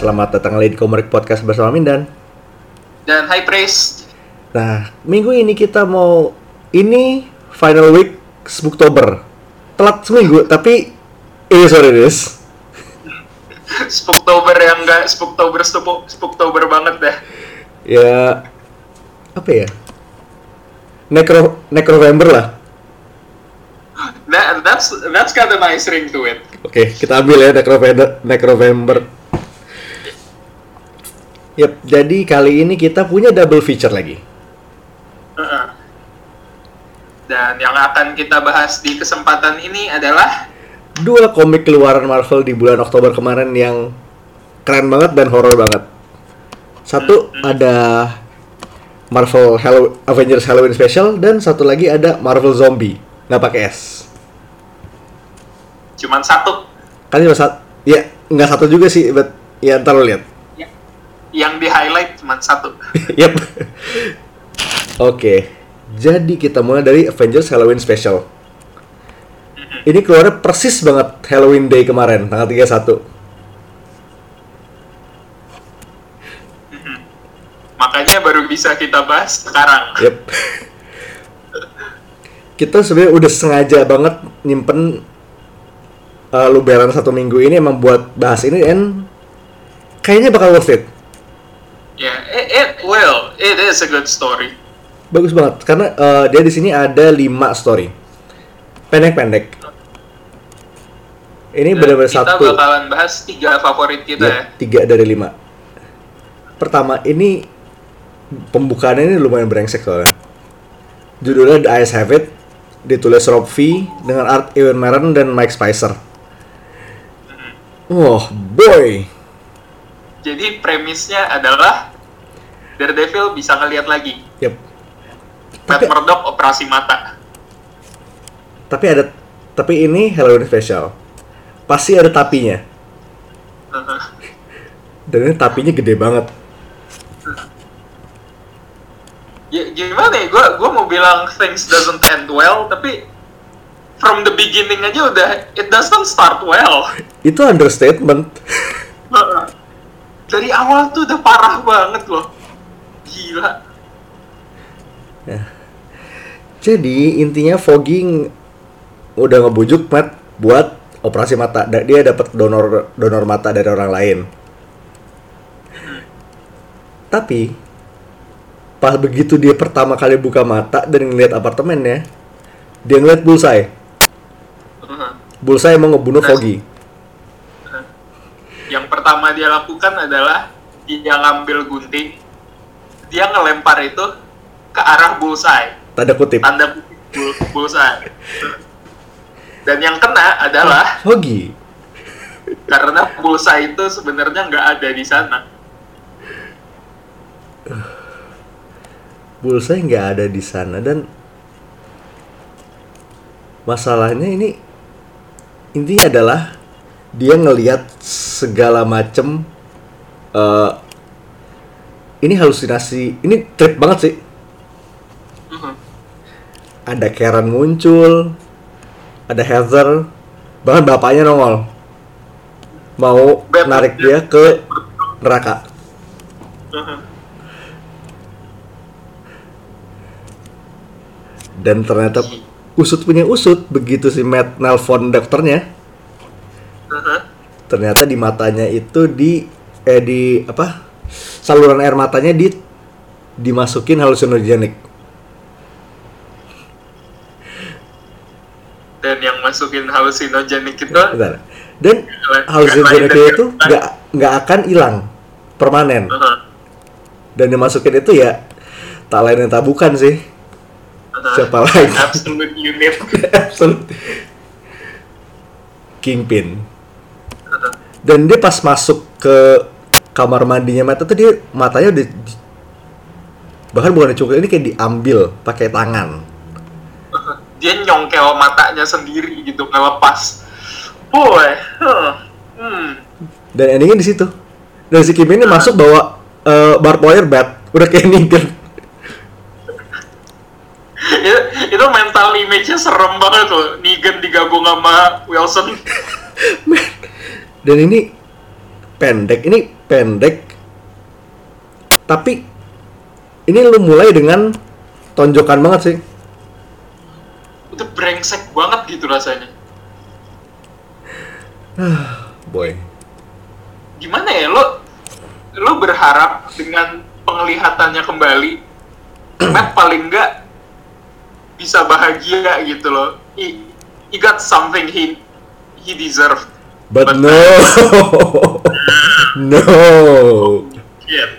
Selamat datang lagi di Komerik Podcast bersama Mindan. Dan High Priest. Nah, minggu ini kita mau ini final week Spooktober. Telat seminggu, tapi ini sorry this. Spooktober yang enggak Spooktober Spook- Spooktober banget dah. Ya apa ya? Necro Necrovember lah. That, that's that's got a nice ring to it. Oke, kita ambil ya Necrovember. Necrovember. Yap, jadi kali ini kita punya double feature lagi. Uh-uh. Dan yang akan kita bahas di kesempatan ini adalah Dua komik keluaran Marvel di bulan Oktober kemarin yang keren banget dan horor banget. Satu ada Marvel Hallow- Avengers Halloween Special dan satu lagi ada Marvel Zombie. Nggak pakai S. cuman satu Kan cuma satu. Ya, nggak satu juga sih, but ya ntar lo lihat. Ya- yang di highlight cuman satu. Yap. Oke. Jadi kita mulai dari Avengers Halloween Special. Ini keluarnya persis banget Halloween Day kemarin, tanggal 31. Makanya baru bisa kita bahas sekarang. Yep. Kita sebenarnya udah sengaja banget nyimpen uh, luberan satu minggu ini emang buat bahas ini and kayaknya bakal worth it. Ya, it, it well, it is a good story. Bagus banget karena uh, dia di sini ada 5 story. Pendek-pendek. Ini Dan benar-benar kita satu. bakalan bahas tiga favorit kita ya. Ya, tiga dari lima. Pertama ini pembukaannya ini lumayan brengsek soalnya. Judulnya The Eyes Have It, ditulis Rob V dengan art Ewan Maron dan Mike Spicer. Oh boy, Jadi premisnya adalah Daredevil bisa ngelihat lagi. yep. Matt Tapi, Murdock operasi mata. tapi ada, tapi ini Halloween special. Pasti ada tapinya. Dan ini tapinya gede banget. Ya, gimana ya? Gue gua mau bilang things doesn't end well, tapi from the beginning aja udah it doesn't start well. Itu understatement. Dari awal tuh udah parah banget loh. Gila. Jadi intinya Foggy udah ngebujuk Matt buat operasi mata. Dia dapat donor donor mata dari orang lain. Tapi pas begitu dia pertama kali buka mata dan ngeliat apartemennya, dia ngeliat Bullseye. Bullseye mau ngebunuh Foggy. Yang pertama dia lakukan adalah dia ngambil gunting, dia ngelempar itu ke arah bullseye, Tanda kutip. tanda kutip bull, bullseye. Dan yang kena adalah Foggy. karena bullseye itu sebenarnya nggak ada di sana. Bullseye nggak ada di sana dan masalahnya ini intinya adalah dia ngelihat segala macem eh, ini halusinasi ini trip banget sih Mhm. ada Karen muncul ada Heather bahkan bapaknya nongol mau Bad- narik dia ke neraka Mhm. dan ternyata usut punya usut begitu si Matt nelpon dokternya Mhm. ternyata di matanya itu di eh di apa saluran air matanya di dimasukin halusinogenik Dan yang masukin halusinogenik itu Bentar. dan halusinogenik lain itu nggak nggak akan hilang permanen Mhm. dan dimasukin itu ya tak lain dan tak bukan sih Mhm. siapa lagi Absolute unit. Absolute. Kingpin dan dia pas masuk ke kamar mandinya mata tuh dia matanya udah di- bahkan bukan dicungkil ini kayak diambil pakai tangan. Dia nyongkel matanya sendiri gitu ngelepas boy huh. hmm. dan endingnya di situ. Dan si Kim ini masuk bawa eh, barbed wire bat. Udah kayak Negan itu, itu mental image-nya serem banget loh Negan digabung sama Wilson. Dan ini pendek. Ini pendek tapi ini lu mulai dengan tonjokan banget sih Udah brengsek banget gitu rasanya. boy Gimana ya lo lo berharap dengan penglihatannya kembali Matt paling enggak bisa bahagia gitu loh. He, he got something he he deserved. But But- no no Shit.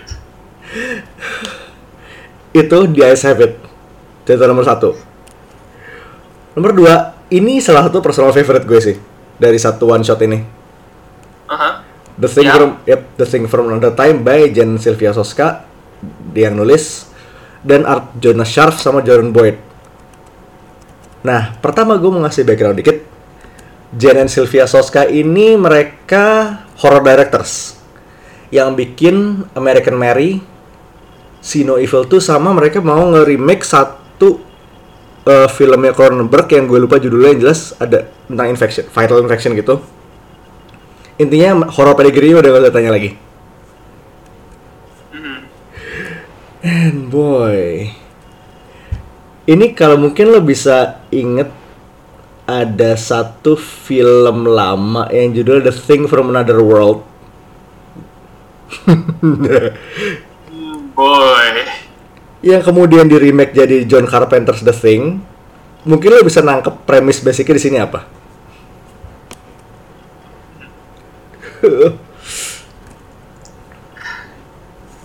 itu di Ice Have It cerita nomor satu nomor dua ini salah satu personal favorite gue sih dari satu one shot ini Aha. The Thing Ya. from yep, The Thing from Another Time by Jen Sylvia Soska dia yang nulis dan art Jonas Sharf sama Jordan Boyd. Nah, pertama gue mau ngasih background dikit. Jen and Sylvia Soska ini mereka horror directors yang bikin American Mary, See No Evil 2 sama mereka mau nge-remake satu eh, filmnya Cronenberg yang gue lupa judulnya yang jelas ada tentang infection, viral infection gitu. Intinya horror pedigree udah gak usah tanya lagi. Mhm. and boy. Ini kalau mungkin lo bisa inget ada satu film lama yang judulnya The Thing from Another World. Boy. yang kemudian di remake jadi John Carpenter's The Thing. Mungkin lo bisa nangkep premis basicnya di sini apa?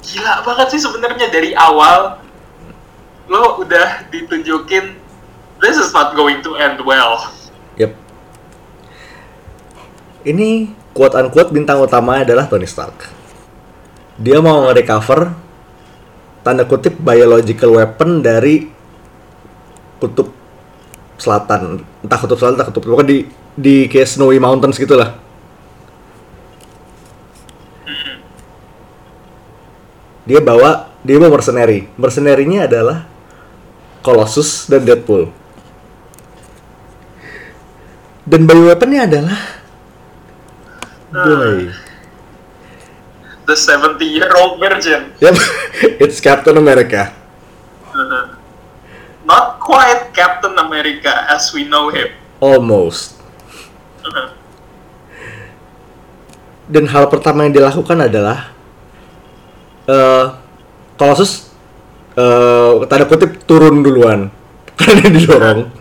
Gila banget sih sebenarnya dari awal lo udah ditunjukin this is not going to end well. Yep. Ini quote unquote bintang utama adalah Tony Stark. Dia mau nge-recover tanda kutip biological weapon dari kutub selatan. Entah kutub selatan, entah kutub pokoknya di di kayak snowy mountains gitu lah. Dia bawa dia bawa mercenary. Mercenary-nya adalah Colossus dan Deadpool. Dan bio weaponnya adalah Boy. The 70 year old virgin. Yep, it's Captain America. Uh-huh. Not quite Captain America as we know him. Almost. Uh-huh. Dan hal pertama yang dilakukan adalah Colossus eh tanda kutip turun duluan karena dia didorong.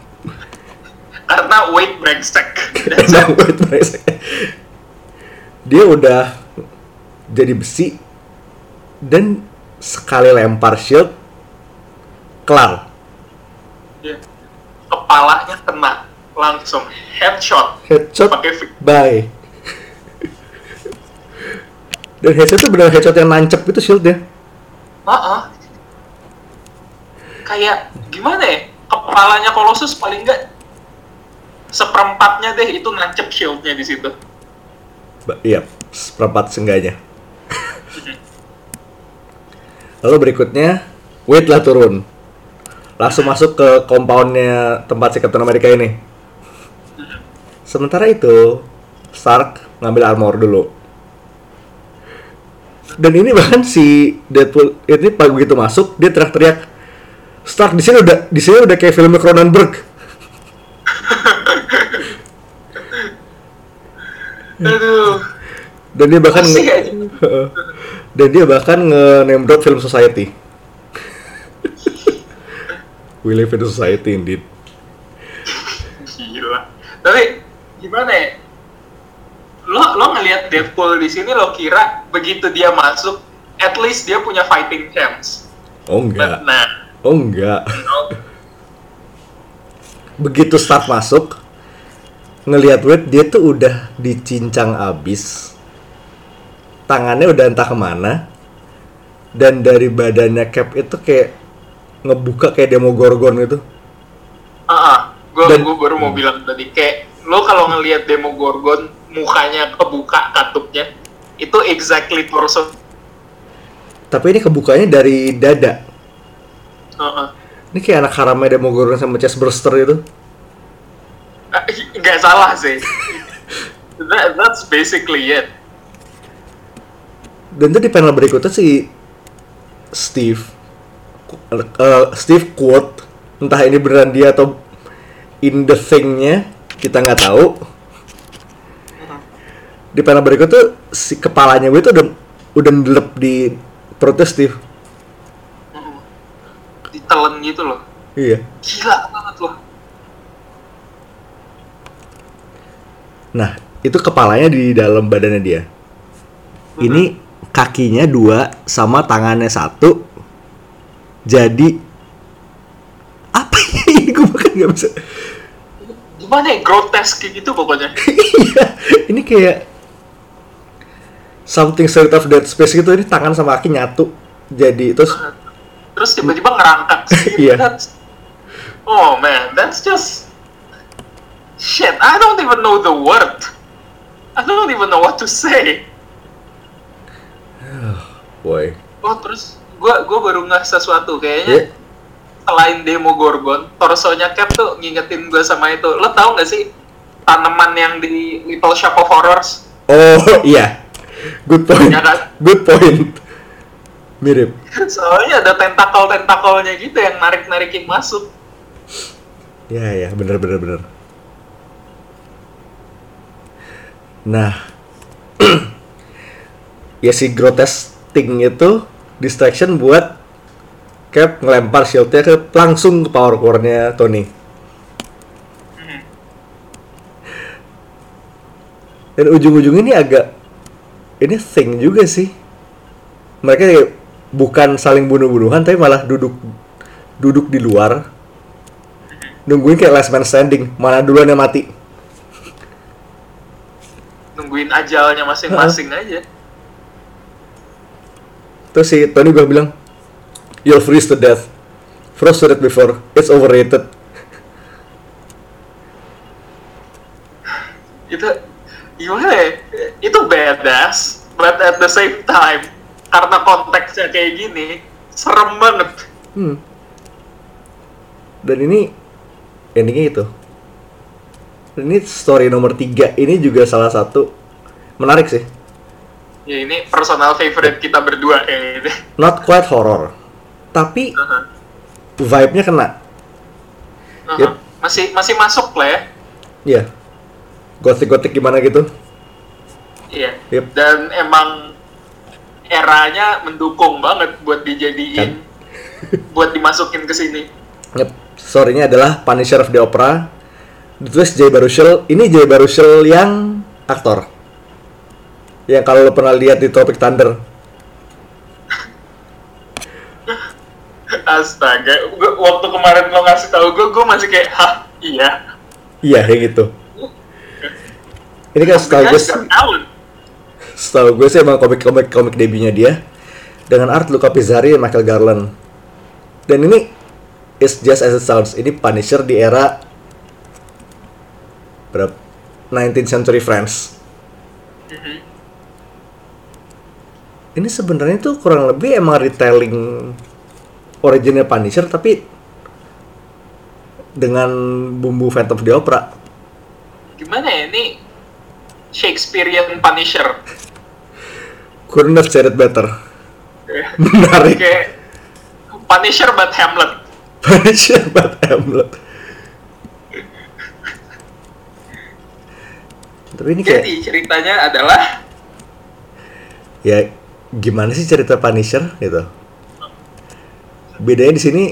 Karena weight brengsek. Wait, wait. dia udah jadi besi dan sekali lempar shield kelar Dia- Kepalanya kena langsung headshot. headshot Pakai bye dan headshot itu benar headshot yang nancep gitu shieldnya Heeh. Kayak gimana ya? Kepalanya Colossus paling enggak seperempatnya deh itu nancep shieldnya di situ. Ba- iya seperempat sengganya. Lalu berikutnya Wade lah turun. Langsung masuk ke compoundnya tempat si Captain America ini. Sementara itu Stark ngambil armor dulu. Dan ini bahkan si Deadpool ini pas begitu masuk dia teriak-teriak Stark di sini udah di sini udah kayak film Cronenberg Aduh. dan dia bahkan nge- dan dia bahkan nge name drop film Society We live in a society indeed Gila. Tapi gimana ya? Lo lo ngelihat Deadpool di sini lo kira begitu dia masuk, at least dia punya fighting chance. oh But enggak nah, oh enggak no. begitu start masuk ngelihat Wade dia tuh udah dicincang abis. Tangannya udah entah ke mana. Dan dari badannya Cap itu kayak ngebuka kayak Demogorgon gitu. Ah, gue Dan- baru mau bilang tadi kayak lo kalau ngelihat Demogorgon mukanya kebuka katupnya itu exactly torso. tapi ini kebukanya dari dada. Heeh. ini kayak anak haramnya Demogorgon sama chest burster itu Ah, nggak salah sih. That, that's basically it. dan itu di panel berikutnya si Steve eh, Steve quote entah ini beneran dia atau in the thing-nya kita nggak tahu di panel berikut tuh si kepalanya gue tuh udah udah ndelep di perutnya Steve Mm-mm. Ditelen gitu loh. iya Gila banget loh. Nah itu kepalanya di dalam badannya dia ini kakinya dua sama tangannya satu jadi apa ya ini gue bahkan nggak bisa Gimana ya? Grotesk gitu pokoknya. iya ini kayak something straight of Dead Space gitu ini tangan sama kaki nyatu jadi terus Terus tiba-tiba ngerangkak. Iya. Oh man, that's just shit. I don't even know the word. I don't even know what to say. boy Oh terus gua gua baru nggak sesuatu kayaknya selain demo Gorgon, torsonya Cap tuh ngingetin gua sama itu. Lo tau gak sih tanaman yang di Little Shop of Horrors? oh iya good point Ya kan? good point mirip Soalnya ada tentakel-tentakelnya gitu yang narik-narikin masuk. Ya ya bener bener bener. Nah, ya si grotesque thing itu distraction buat Cap ngelempar shieldnya ke langsung ke power core-nya Tony. Dan ujung-ujungnya ini agak ini thing juga sih. Mereka kayak bukan saling bunuh-bunuhan tapi malah duduk duduk di luar nungguin kayak last man standing mana duluan yang mati Nungguin ajalnya masing-masing aja. terus si Tony gue bilang you'll freeze to death. Death before. It's overrated. Itu gimana ya? Itu badass but at the same time karena konteksnya kayak gini serem banget. Hmm. dan ini endingnya itu. Ini story nomor tiga ini juga salah satu menarik sih ya ini personal favorite kita berdua gitu not quite horror tapi Uh-huh. vibe-nya kena Uh-huh. Yep. masih masih masuk lah ya ya gotik-gotik gimana gitu iya Yep. dan emang eranya mendukung banget buat dijadiin buat dimasukin ke sini Yep. Story-nya adalah Punisher of the Opera. Ditulis Jay Baruchel. Ini Jay Baruchel yang aktor. Yang kalau lo pernah lihat di Tropic Thunder. astaga gua, waktu kemarin lo ngasih tahu gue gue masih kayak hah iya Iya, kayak gitu. Ini kan setahu gue, setahu gue sih emang komik-komik komik debutnya dia dengan art Luca Pizzari dan Michael Garland. Dan ini is just as it sounds. Ini Punisher di era berapa? 19th century France. Ini sebenarnya tuh kurang lebih emang retelling originnya Punisher tapi dengan bumbu Phantom of the Opera. gimana ya ini Shakespearean Punisher Couldn't have said it better. Menarik. kayak Punisher but Hamlet Punisher but Hamlet. Tapi ini kayak jadi ceritanya adalah ya gimana sih cerita Punisher gitu. Bedanya di sini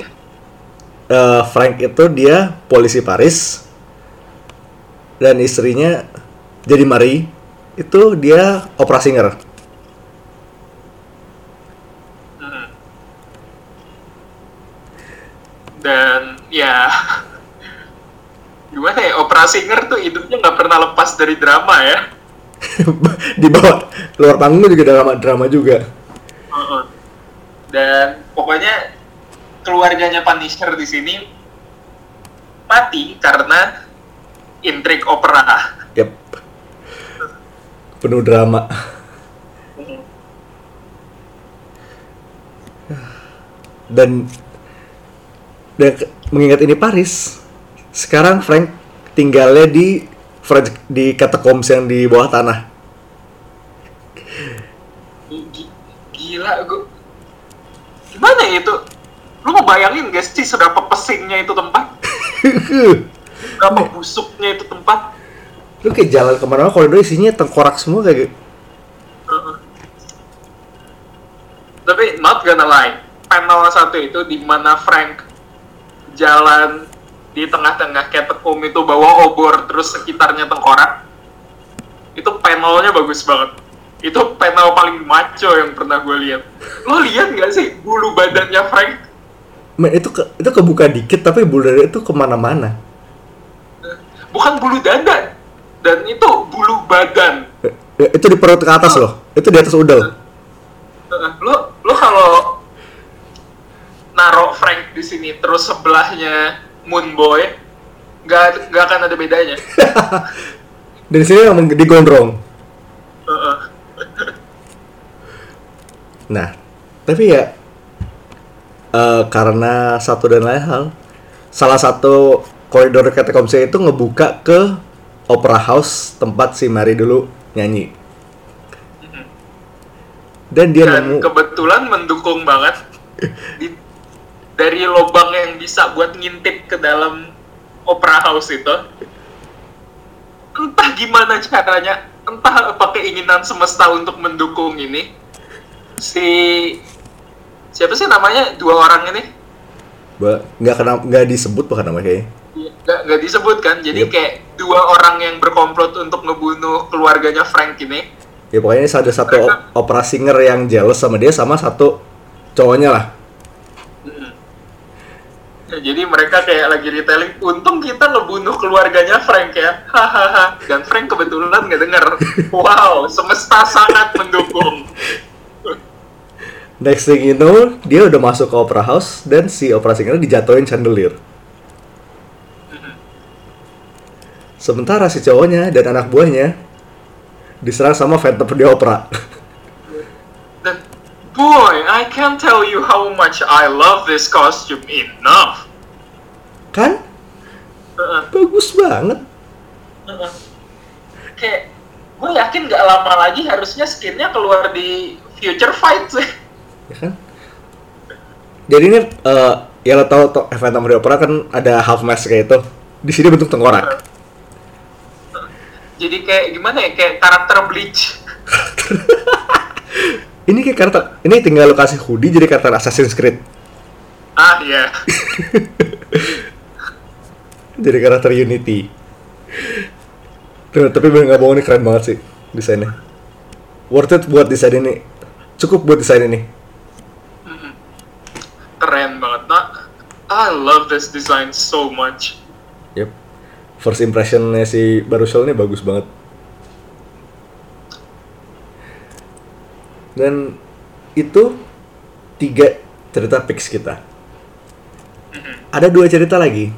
eh, Frank itu dia polisi Paris dan istrinya jadi Marie itu dia opera singer. dan ya gimana ya opera singer tuh hidupnya nggak pernah lepas dari drama ya di bawah luar panggung juga drama drama juga. Dan pokoknya keluarganya Punisher di sini mati karena intrik opera Yep. Penuh drama. Dan dan mengingat ini Paris, sekarang Frank tinggalnya di French, di catacombs yang di bawah tanah. Gi- gimana ya itu? Lu mau bayangin gak sih seberapa pesingnya itu tempat? Seberapa busuknya itu tempat? lu kayak jalan ke mana-mana koridor isinya tengkorak semua kayak gitu. Tapi not gonna lie, panel satu itu di mana Frank jalan di tengah-tengah Catacomb itu bawa obor terus sekitarnya tengkorak. Itu panelnya bagus banget. Itu panel paling maco yang pernah gue lihat. Lo lihat nggak sih bulu badannya Frank? Men, itu ke, itu kebuka dikit tapi bulu itu ke mana-mana Bukan bulu dada, dan itu bulu badan. Ya, itu di perut ke atas loh itu di atas udel lo lo kalau naruh Frank di sini terus sebelahnya Moon Boy nggak nggak akan ada bedanya. Dari sini emang digondrong. Nah tapi ya eh, karena satu dan lain hal salah satu koridor Catacombs itu ngebuka ke Opera House tempat si Mary dulu nyanyi. Dan dia dan nemu kebetulan mendukung banget. di, dari lubang yang bisa buat ngintip ke dalam opera house itu entah gimana caranya entah apa keinginan semesta untuk mendukung ini. Si siapa sih namanya? Dua orang ini? Ba- nggak kena nggak disebut bahkan namanya kayaknya. Nggak nggak disebut kan? Jadi Yep. kayak dua orang yang berkomplot untuk ngebunuh keluarganya Frank ini. Ya pokoknya ini ada satu op- opera singer yang jealous sama dia sama satu cowoknya lah jadi mereka kayak lagi retelling, untung kita ngebunuh keluarganya Frank ya, hahaha. Dan Frank kebetulan nggak denger. Wow, semesta sangat mendukung. next thing you know dia udah masuk ke opera house dan si opera singer dijatuhin chandelier sementara si cowoknya dan anak buahnya diserang sama Phantom the Opera boy, I can't tell you how much I love this costume enough. kan Heeh, bagus banget heeh. Kayak gue yakin nggak lama lagi harusnya skinnya keluar di Future Fight sih. ya kan jadi ini eh, ya lo tau to, Phantom of the Opera kan ada half mask kayak itu di sini bentuk tengkorak Jadi kayak gimana ya, kayak karakter Bleach. ini kayak karakter ini tinggal lo kasih hoodie jadi karakter Assassin's Creed. Ah iya. jadi karakter Unity. Tuh, tapi bener nggak bohong ini keren banget sih desainnya. Worth it buat desain ini. Cukup buat desain ini. Keren banget. Nah, I love this design so much. yep. First impressionnya si Baruchel ini bagus banget dan itu tiga cerita fix kita ada dua cerita lagi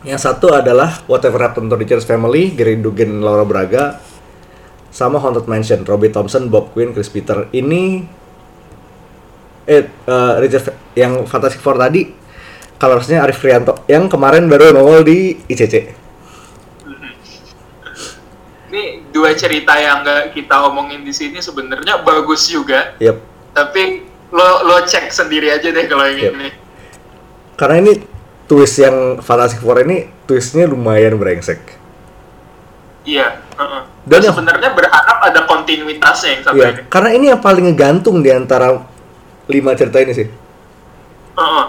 yang satu adalah Whatever Happened to Richard's Family, Gary Dugan, Laura Braga, sama Haunted Mansion, Robbie Thompson, Bob Quinn, Chris Peter. Ini eh eh, Richard yang Fantastic Four tadi colorsnya Arif Krianto yang kemarin baru nongol di ICC. Ini dua cerita yang nggak kita omongin di sini sebenarnya bagus juga, Yep. tapi lo lo cek sendiri aja deh kalau yang Yep. ini. Karena ini twist yang Fantastic Four ini twistnya lumayan brengsek. Iya. heeh. Dan Dan yang- sebenarnya berharap ada kontinuitasnya yang satu Iya, ini. karena ini yang paling ngegantung di antara lima cerita ini sih. Heeh.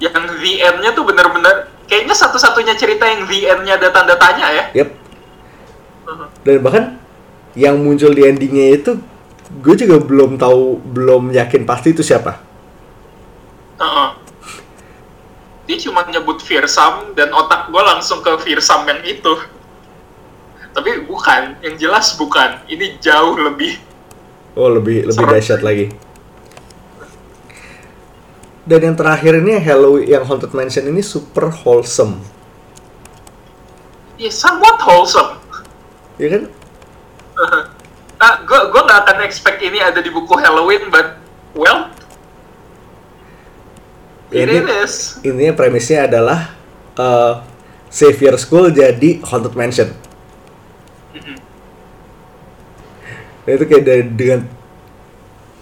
Yang the end-nya tuh bener-bener kayaknya satu-satunya cerita yang the end-nya ada tanda tanya ya. Yep. Dan bahkan yang muncul di endingnya itu gue juga belum tahu, belum yakin pasti itu siapa. Heeh. Dia cuma nyebut Fearsome dan otak gue langsung ke Fearsome yang itu. Tapi bukan, yang jelas bukan. Ini jauh lebih Oh lebih lebih dahsyat lagi. Dan yang terakhir ini Halloween yang Haunted Mansion ini super wholesome, ya somewhat wholesome. Ya kan? ah, gue gue nggak akan expect ini ada di buku Halloween, but well, Ya, it ini is. intinya premisnya adalah uh, Xavier School jadi Haunted Mansion. Dan itu kayak dari, dengan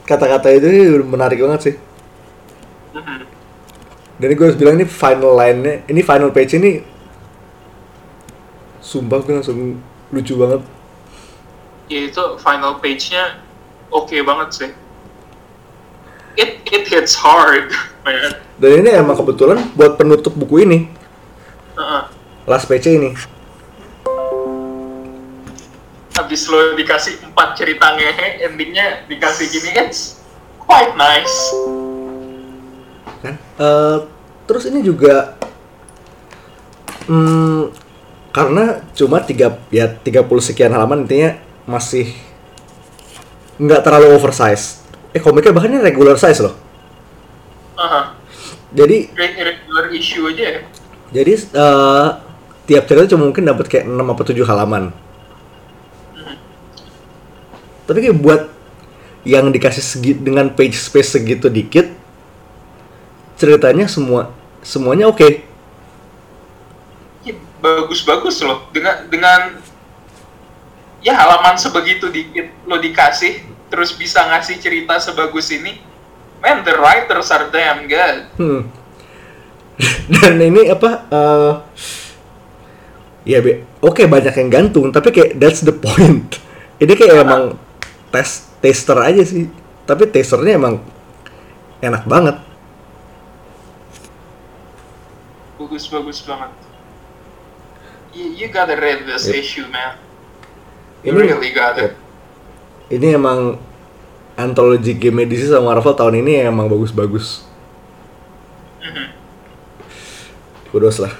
kata-kata itu menarik banget sih. Dan gue harus bilang ini final line-nya, ini final page ini sumpah gue langsung lucu banget. ya itu final page-nya oke banget sih it it hits hard man Dan ini emang kebetulan buat penutup buku ini, Heeh. last page ini. habis lo dikasih empat cerita ngehe endingnya dikasih gini kan quite nice kan Eh, terus ini juga hmm, karena cuma tiga ya 30 sekian halaman intinya masih nggak terlalu oversize eh komiknya bahkan ini regular size loh. Aha. jadi Re- regular issue aja ya? Jadi eh, tiap cerita cuma mungkin dapat kayak 6 apa 7 halaman. Tapi kayak buat yang dikasih segi, dengan page space segitu dikit ceritanya semua semuanya oke. Ya, bagus-bagus loh dengan dengan ya halaman sebegitu dikit lo dikasih terus bisa ngasih cerita sebagus ini man the writers are damn good Hmm. Dan ini apa? eh ya oke banyak yang gantung, tapi kayak that's the point. Ini kayak emang tes tester aja sih. Tapi testernya emang enak banget. bagus-bagus banget you, you gotta read this Yep. issue man you really got it Ini emang antologi game DC sama Marvel tahun ini emang bagus-bagus. Mhm. Kudos lah.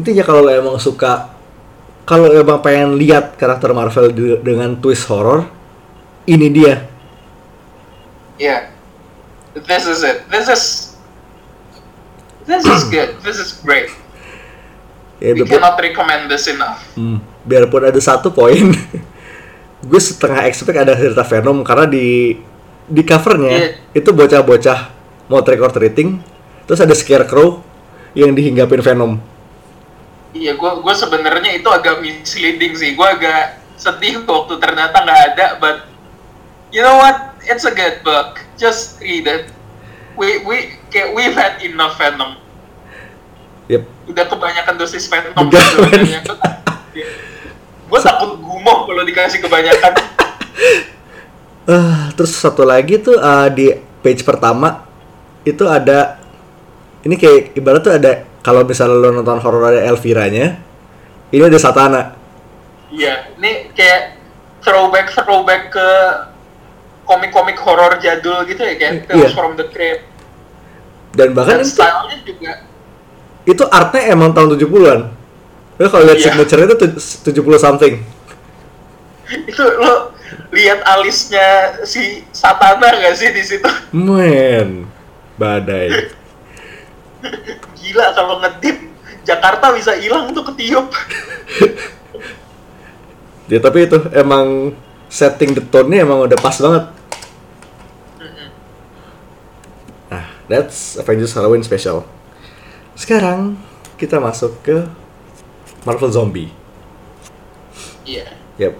Intinya kalau lo emang suka kalau emang pengen lihat karakter Marvel de- dengan twist horror, ini dia. yeah this is it this is this is good this is great Ya, we biarpun, cannot recommend this enough hmm, biarpun ada satu poin, gue setengah expect ada cerita Venom karena di di covernya Iya. itu bocah-bocah mau trick or treating, terus ada scarecrow yang dihinggapin Venom. Iya, gua gua sebenarnya itu agak misleading sih. Gua agak sedih waktu ternyata nggak ada, but you know what? It's a good book. Just read it. We we kayak we've had enough Venom. Yep. Udah kebanyakan dosis Venom. Udah, sebenarnya. Gue takut gumoh kalau dikasih kebanyakan. Ah, terus satu lagi tuh ah, di page pertama itu ada ini kayak ibarat tuh ada kalau misalnya lo nonton horor ada Elvira-nya, ini ada Satana. Iya, ini kayak throwback throwback ke komik-komik horor jadul gitu ya, kayak Tales Iya. from the Crypt. Dan bahkan Dan stylenya juga itu artnya emang tahun 70-an. Lo kalau lihat Iya. signature itu tuj- 70 something. itu lo lihat alisnya si Satana gak sih di situ? Men, badai. Gila kalau ngedip Jakarta bisa hilang tuh ketiup. Ya tapi itu emang setting the tone-nya emang udah pas banget. Nah, that's Avengers Halloween Special. Sekarang kita masuk ke Marvel Zombie. Iya. Yep.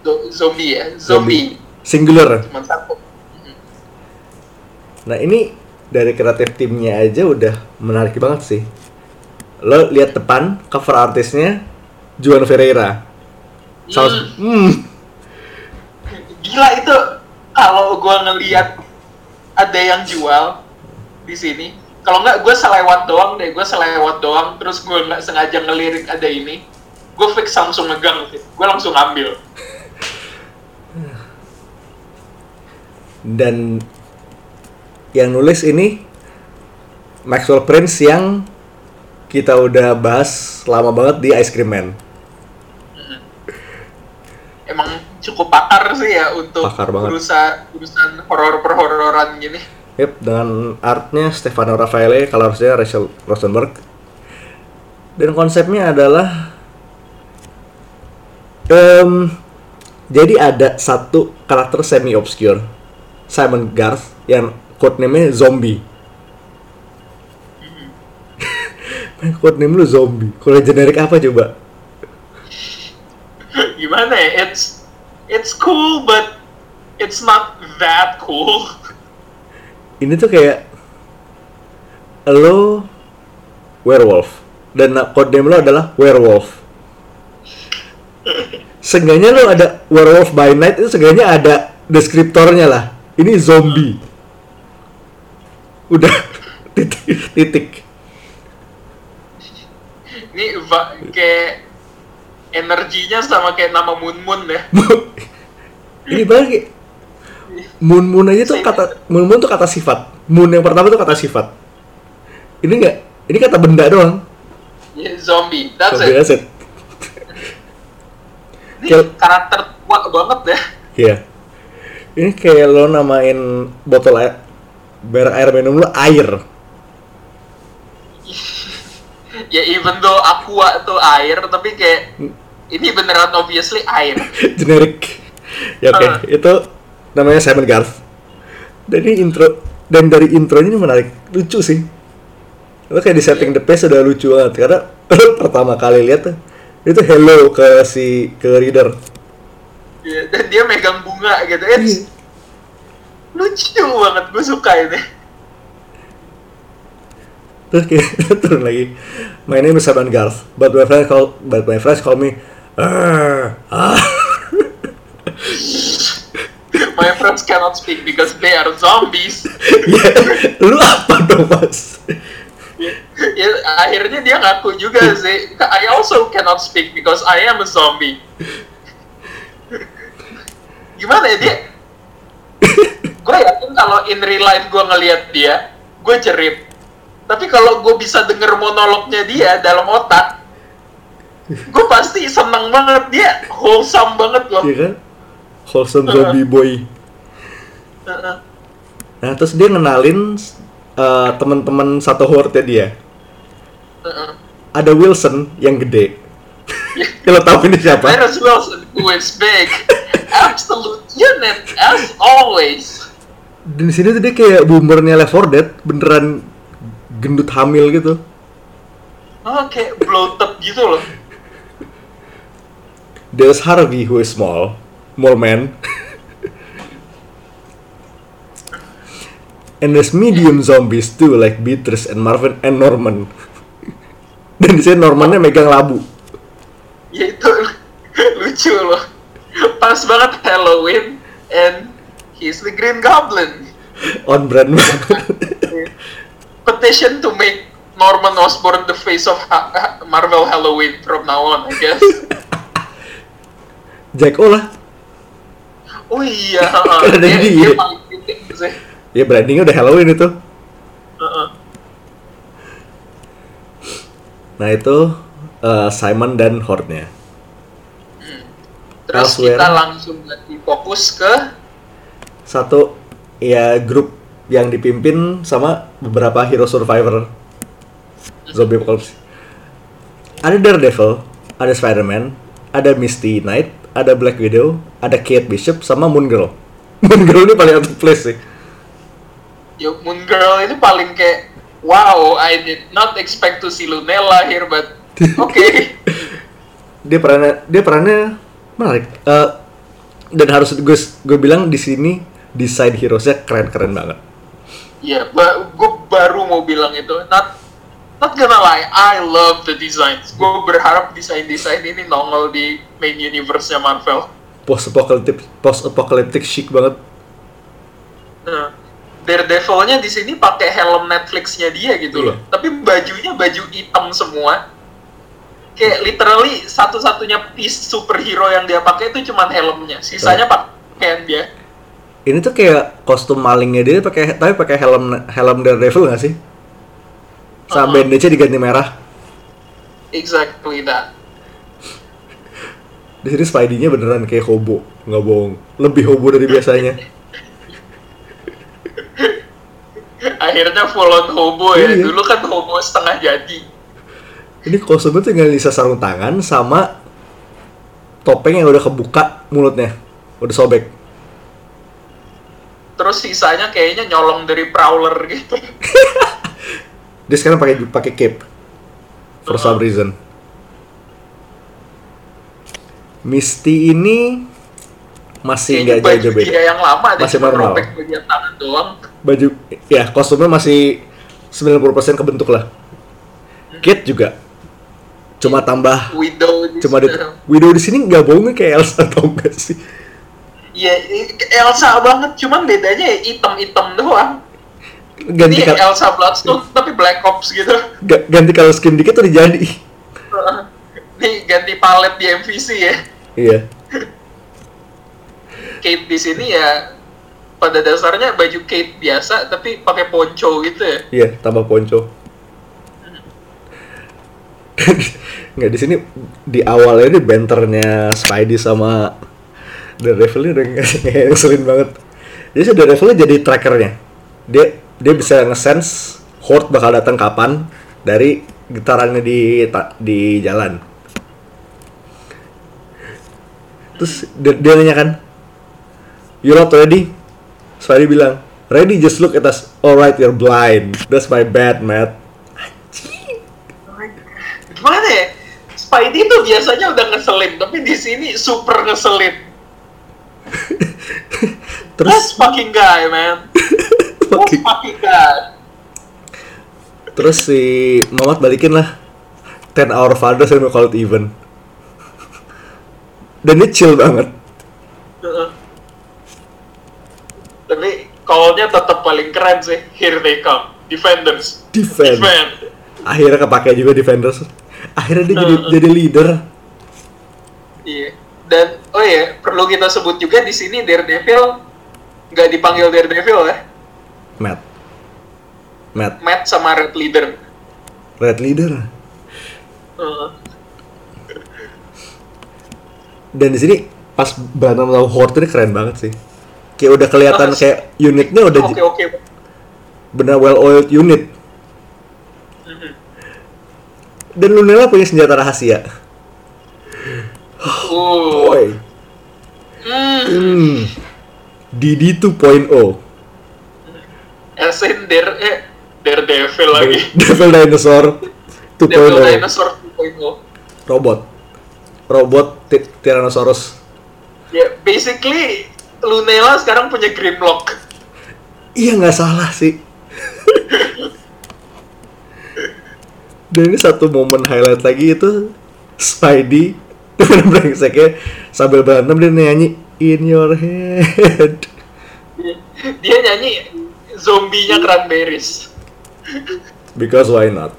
Do- zombie ya, zombie. Singular. Cuma satu. Nah, ini dari kreatif timnya aja udah menarik banget sih. Lo lihat depan cover artisnya Juan Ferreira. Saus- hmm. Gila itu kalau gua ngelihat ada yang jual di sini. Kalau nggak gue selewat doang deh, gue selewat doang, terus gue nggak sengaja ngelirik ada ini, gue fix langsung megang, gue langsung ambil. dan yang nulis ini Maxwell Prince yang kita udah bahas lama banget di Ice Cream Man. emang cukup pakar sih ya untuk Pakar banget. urusan urusan horor perhororan gini. Yep, dengan artnya Stefano Raffaele, colorsnya Rachel Rosenberg. Dan konsepnya adalah em, jadi ada satu karakter semi obscure Simon Garth yang codename-nya zombie. Codename lu zombie. Kalau generik apa coba? Gimana ya? It's it's cool but it's not that cool. Ini tuh kayak lo werewolf dan code name lo adalah werewolf. Seenggaknya lo ada werewolf by night itu seenggaknya ada deskriptornya lah. Ini zombie. Udah titik. titik. Ini kayak energinya sama kayak nama Moon Moon ya. Ini kayak Moon Moon aja tuh kata Moon Moon tuh kata sifat. Moon yang pertama tuh kata sifat. Ini enggak, ini kata benda doang. Ya, zombie. That's Zombie it. that's it. Ini Kayak- karakter tua banget ya. Iya. Ini kayak lo namain botol air, merek air minum lo air. Ya even though aqua tuh air, tapi kayak ini beneran obviously air. Generik. ya oke, Ah. itu namanya Simon Garth. Dan ini intro dan dari intronya ini menarik, lucu sih. Lo kayak di setting the pace udah lucu banget karena lo pertama kali lihat tuh itu hello ke si ke reader. Ya, dan dia megang bunga gitu. It's lucu banget, gue suka ini. Terus kayak turun lagi. My name is Simon Garth, but my friends call but my friends call me "Arr, ah." Friends cannot speak because they are zombies. Ya, lu apa dong mas? ya, akhirnya dia ngaku juga sih. I also cannot speak because I am a zombie. Gimana ya dia? gue yakin kalau in real life gue ngelihat dia, gue cerit. Tapi kalau gue bisa denger monolognya dia dalam otak, gue pasti seneng banget dia wholesome banget loh. Iya kan? Wholesome zombie boy. Heeh. Nah terus dia ngenalin uh, teman-teman satu horde dia. Heeh. Ada Wilson yang gede. Kalau tahu ini siapa? Cyrus Wilson, who is big, absolute unit as always. Dan di sini tuh dia kayak boomernya Left 4 Dead, beneran gendut hamil gitu. Oh, kayak bloated gitu loh. There's Harvey who is small, small man. and there's medium zombies too, like Beatrice and Marvin and Norman. Dan di sini Normannya megang labu. Ya itu lucu loh. Pas banget Halloween and he's the Green Goblin. On brand. Petition to make Norman Osborn the face of ha- ha- Marvel Halloween from now on, I guess. Jack O lah. Oh iya, dia, dia. dia paling penting sih. Ya brandingnya udah Halloween itu. Heeh. Nah itu uh, Simon dan Horde-nya. Terus Elsewhere. kita langsung ganti fokus ke Satu ya grup yang dipimpin sama beberapa hero survivor zombie apocalypse. Ada Daredevil, ada Spider-Man, ada Misty Knight, ada Black Widow, ada Kate Bishop sama Moon Girl. Moon Girl ini paling out of place sih. Ya, Moon Girl ini paling kayak wow, I did not expect to see Lunella here, but okay. Dia perannya dia perannya menarik. Eh, dan harus gue gue bilang di sini desain heroesnya keren-keren banget. Ya, ba gue baru mau bilang itu. Not, not gonna lie, I love the designs. Gue berharap desain-desain ini nongol di main universe-nya Marvel. Post apocalyptic post apocalyptic chic banget. Nah, Daredevil-nya di sini pakai helm Netflix-nya dia gitu loh. Iya. Tapi bajunya baju hitam semua. Kayak literally satu-satunya piece superhero yang dia pakai itu cuman helmnya. Sisanya pakaian dia. Ini tuh kayak kostum malingnya dia pakai tapi pakai helm helm Daredevil nggak sih? Sama Uh-uh. bandage diganti merah. Exactly that. Di sini Spidey-nya beneran kayak hobo, nggak bohong. Lebih hobo dari biasanya. Akhirnya full on hobo ya. Iya. Dulu kan hobo setengah jadi. Ini kostumnya tinggal bisa sarung tangan sama topeng yang udah kebuka mulutnya, udah sobek. Terus sisanya kayaknya nyolong dari Prowler gitu. Dia sekarang pakai pakai cape for some reason. Misty ini masih nggak baju jauh-jauh beda. dia yang lama deh, Masih normal. bagian tangan doang. Baju ya kostumnya masih 90% kebentuk lah. Kit juga. Cuma tambah Widow di cuma di. Widow di sini nggak bohong kayak Elsa tau gak sih? Iya, Elsa banget, cuman bedanya ya item-item doang. Ganti Ini kal- Elsa Bloodstone tapi Black Ops gitu. ga- ganti color skin dikit udah jadi. Nih ganti palet di MVC ya. Iya. Kate di sini ya pada dasarnya baju Kate biasa tapi pakai poncho gitu ya. Iya, tambah ponco. Nggak di sini di awalnya ini benternya Spidey sama Daredevil ini udah ngeselin banget. Jadi si Daredevil jadi trackernya. Dia dia bisa nge-sense Horde bakal datang kapan dari getarannya di ta- di jalan. Terus dia, dia nanya kan, You not ready? Spidey bilang, Ready, just look at us. Alright, you're blind. That's my bad, Matt. Gimana ya? Spidey tuh biasanya udah ngeselin, tapi di sini super ngeselin. Terus, That's fucking guy, man. That's Fucking- fucking guy. terus si Mamat balikin lah. 10 hour fathers and we call it even. Dan dia chill banget. Heeh. Tapi call-nya tetap paling keren sih. Here they come. Defenders. Defend. Defend. Akhirnya kepake juga defenders. Akhirnya dia jadi Heeh. jadi leader. Iya. Dan oh ya, perlu kita sebut juga di sini Daredevil nggak dipanggil Daredevil ya. Matt. Matt, Matt sama Red Leader. red leader. Heeh. Dan di sini pas berantem sama Horde ini keren banget sih. Kayak udah kelihatan Oh, kayak unitnya udah Oke j- oke. bener well oiled unit. Mhm. Dan Lunella punya senjata rahasia. Uh. Boy. Hmm. Hmm. DD 2.0. Asin Dare eh Daredevil lagi. Devil Dinosaur 2.0. Devil Dinosaur 2.0. Robot. Robot Ty- Tyrannosaurus. Ya, basically Lunella sekarang punya Grimlock. Iya nggak salah sih. Dan ini satu momen highlight lagi itu Spidey dengan brengseknya sambil berantem dia nyanyi In Your Head. Dia nyanyi zombinya Cranberries. Because why not?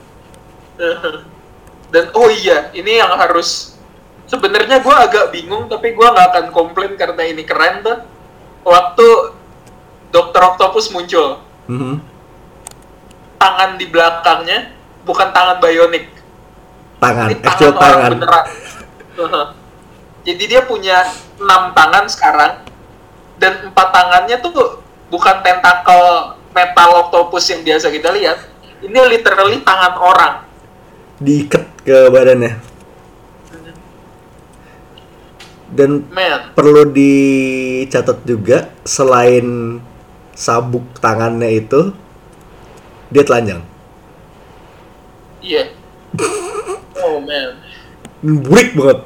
Dan oh iya, ini yang harus sebenarnya gue agak bingung tapi gue nggak akan komplain karena ini keren tuh. Waktu Dr. Octopus muncul, Mhm. tangan di belakangnya bukan tangan bionik, Tangan, ini actual orang tangan. beneran. Jadi dia punya enam tangan sekarang dan empat tangannya tuh bukan tentakel metal octopus yang biasa kita lihat. Ini literally tangan orang. Diikat ke badannya. Dan Man, perlu dicatat juga selain sabuk tangannya itu dia telanjang. iya. Oh man. Burik banget.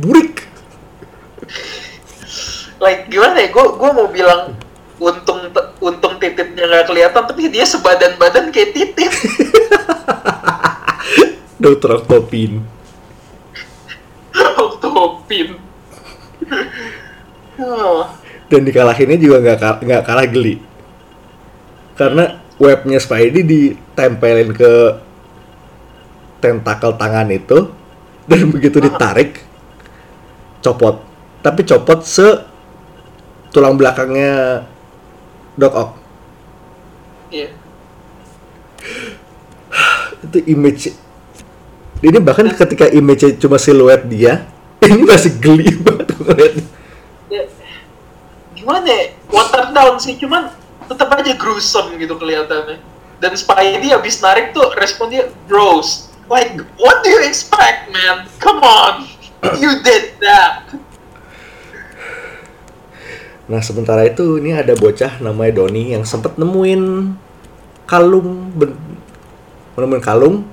Burik. Like gimana ya? Gue gua mau bilang untung untung titiknya nggak kelihatan tapi dia sebadan badan kayak titik. Dokter Octopin. Octopin. Oh. Dan dikalahinnya juga nggak nggak kalah geli. Karena webnya Spidey ditempelin ke tentakel tangan itu dan begitu ditarik copot. Tapi copot se tulang belakangnya Doc Ock. Iya. Itu image ini bahkan ketika image cuma siluet dia, ini masih geli. Ya, gimana ya? Water down sih, cuman tetap aja gruesome gitu kelihatannya. Dan Spidey abis narik tuh responnya bros. Like, what do you expect, man? Come on, you did that. Nah sementara itu ini ada bocah namanya Doni yang sempat nemuin kalung, ben- menemuin kalung.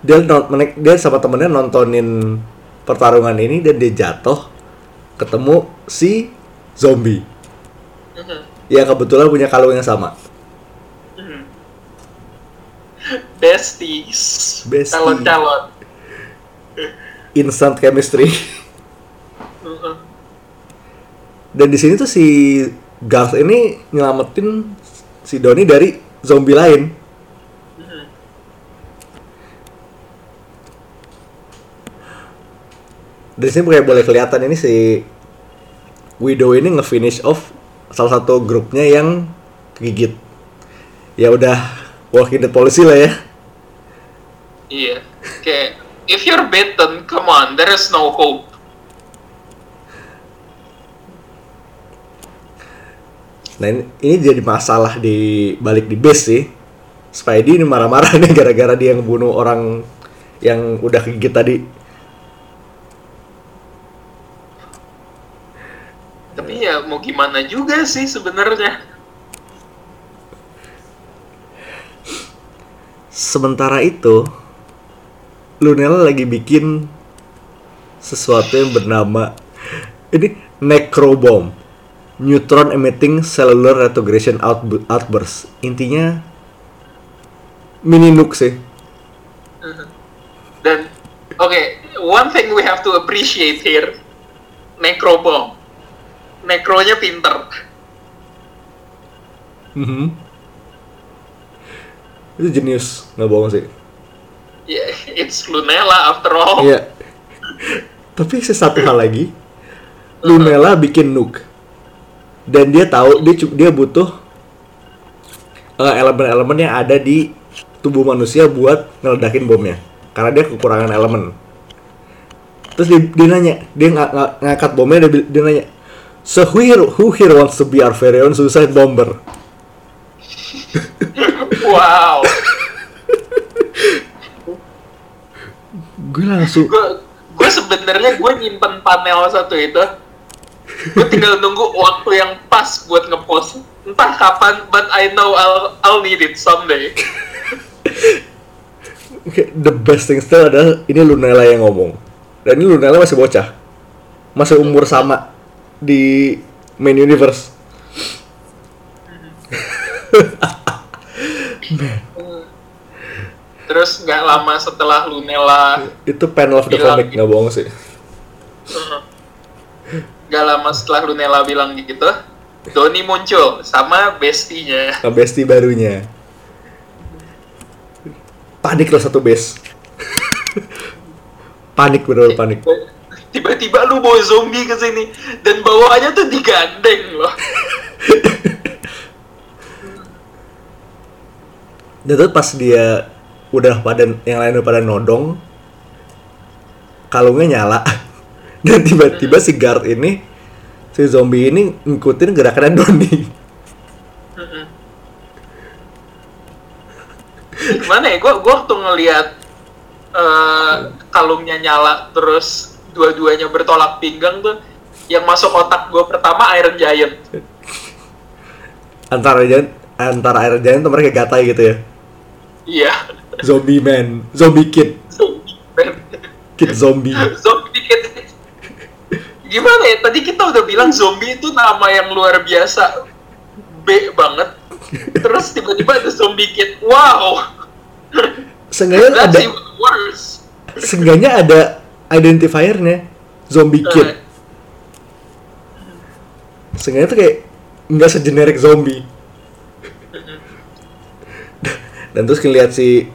Dia non- dia sama temennya nontonin pertarungan ini dan dia jatuh ketemu si zombie Mhm. yang kebetulan punya kalung yang sama. Mhm. besties, Bestie. calon-calon. instant chemistry. Heeh. Dan di sini tuh si Garth ini nyelamatin si Doni dari zombie lain. Dari sini kayak boleh kelihatan ini si Widow ini nge-finish off salah satu grupnya yang kegigit. Ya udah walking dead policy lah ya. Iya. Kayak if you're bitten, come on, there is no hope. Nah ini, ini jadi masalah di balik di base sih. Spidey ini marah-marah nih gara-gara dia ngebunuh orang yang udah kegigit tadi. Tapi ya mau gimana juga sih sebenarnya. Sementara itu, Lunella lagi bikin sesuatu yang bernama ini Necrobomb, Neutron Emitting Cellular Retrogression Outbu- Outburst. Intinya mini nuke sih. Dan oke, one thing we have to appreciate here, Necrobomb. Necronya pinter. Mhm. Itu jenius, nggak bohong sih. Ya, it's Lunella after all. Iya. Tapi satu hal lagi, Lunella bikin nuke. Dan dia tahu dia dia butuh eh, elemen-elemen yang ada di tubuh manusia buat ngeledakin bomnya. Karena dia kekurangan elemen. Terus dia, dia nanya, dia ng- ng- ngangkat bomnya dia, dia nanya, So who here, who here wants to be our very own suicide bomber? Wow. Gue langsung gue gue sebenarnya gue nyimpen panel satu itu gue tinggal nunggu waktu yang pas buat ngepost entah kapan but I know I'll I'll need it someday Oke, the best thing still adalah ini Lunella yang ngomong. Dan ini Lunella masih bocah. Masih umur sama di main universe. terus nggak lama setelah Lunella Itu panel of the Bilang comic, gitu. nggak bohong sih. nggak lama setelah Lunella bilang gitu Doni muncul sama bestinya Nah, bestie barunya. Panik loh satu base. panik bener panik. Tiba-tiba lu bawa zombie ke sini dan bawahnya tuh digandeng loh Dan tuh pas dia udah pada yang lain udah pada nodong, kalungnya nyala. Dan tiba-tiba si guard ini, si zombie ini ngikutin gerakannya Doni. gimana ya gue gue waktu ngelihat eh, kalungnya nyala terus dua-duanya bertolak pinggang tuh yang masuk otak gue pertama Iron Giant. Antara Giant, antara Iron Giant tuh mereka gatai gitu ya. iya. Zombie man, zombie kid, zombie man. kid zombie. zombie dikit gimana ya tadi kita udah bilang zombie itu nama yang luar biasa. B banget. Terus tiba-tiba ada zombie kid. Wow. Seenggaknya that's ada, seenggaknya ada identifiernya, zombie Nah, kid. Seenggaknya tuh kayak nggak segenerik zombie. Dan terus ngeliat si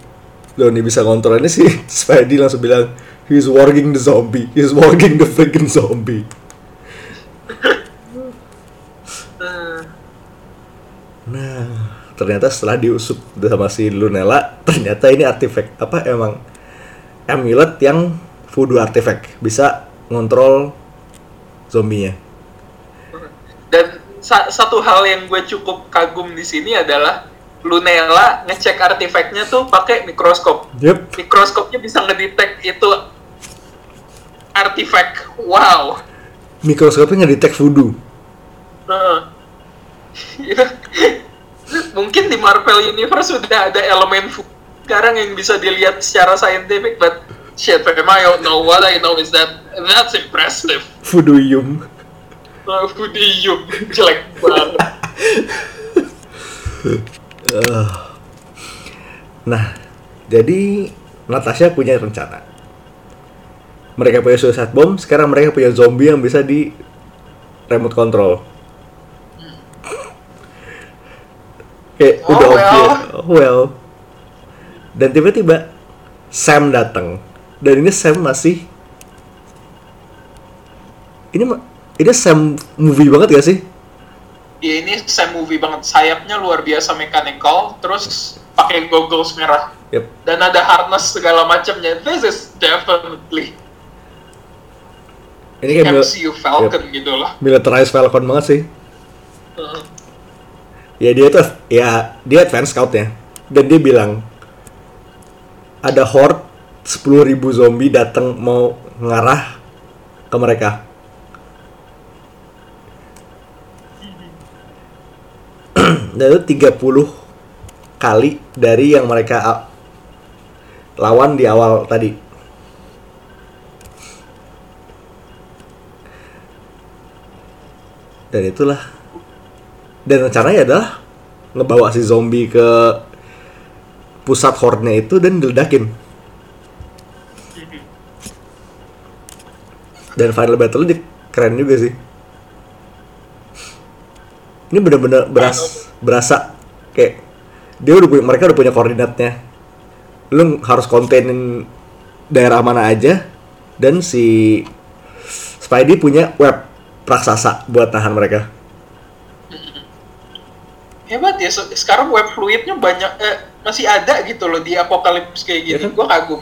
Doni bisa kontrol ini si Spidey langsung bilang He's working the zombie, he's working the freaking zombie. eh, Nah, ternyata setelah diusut sama si Lunella, ternyata ini artifact apa emang amulet yang voodoo artifact bisa ngontrol zombinya. Dan sa- satu hal yang gue cukup kagum di sini adalah Lunella ngecek artefaknya tuh pakai mikroskop. Yep. Mikroskopnya bisa ngedetect itu artefak. Wow. Mikroskopnya ngedetek voodoo. Itu Mungkin di Marvel Universe sudah ada elemen fu- sekarang yang bisa dilihat secara scientific, but shit, fam, I don't know. What I know is that that's impressive. Voodooium. Uh, Fudium, jelek banget. Nah, Jadi Natasha punya rencana. Mereka punya suicide bomb, sekarang mereka punya zombie yang bisa di remote control. Kayak Oh, udah well. obvious. Oh, well. Dan tiba-tiba Sam datang. Dan ini Sam masih ini ini Sam movie banget gak sih? Ya ini Sam movie banget. Sayapnya luar biasa mechanical, terus pakai goggles merah. Yep. Dan ada harness segala macamnya. This is definitely Ini kayak MCU Falcon gitu loh. militarized Falcon banget sih. Heeh. Ya dia tuh ya dia advance scout ya. Dan dia bilang ada horde 10.000 zombie datang mau ngarah ke mereka. Dan itu 30 kali dari yang mereka a- lawan di awal tadi. Dan itulah dan rencananya adalah ngebawa si zombie ke pusat horde-nya itu dan diledakin. Dan final battle di keren juga sih. Ini bener-bener beras, berasa kayak dia udah punya, mereka udah punya koordinatnya. Lu harus kontenin daerah mana aja dan si Spidey punya web raksasa buat tahan mereka. Hebat ya, se- sekarang web fluidnya banyak, eh, masih ada gitu loh di apokalips kayak gini. Iya kan? Gua kagum.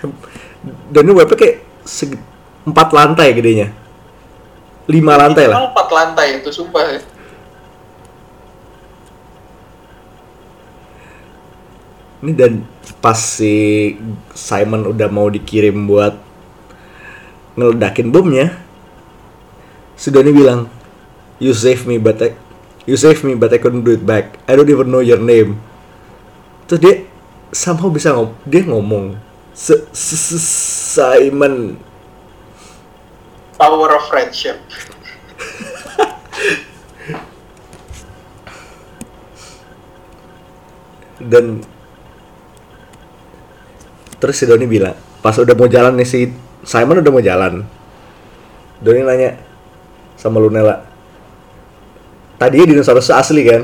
Dan ini webnya kayak segi, empat lantai gedenya. Lima lantai lah. Empat lantai itu, sumpah ya. Ini dan pas si Simon udah mau dikirim buat ngeledakin bomnya, si Donnie bilang, You save me but I, you save me but I couldn't do it back. I don't even know your name. Terus dia somehow bisa ngom dia ngomong, "S- S- S- Simon. Power of friendship. dan terus si Doni bilang pas udah mau jalan nih si Simon udah mau jalan Doni nanya sama Lunella tadi dinosaurus asli kan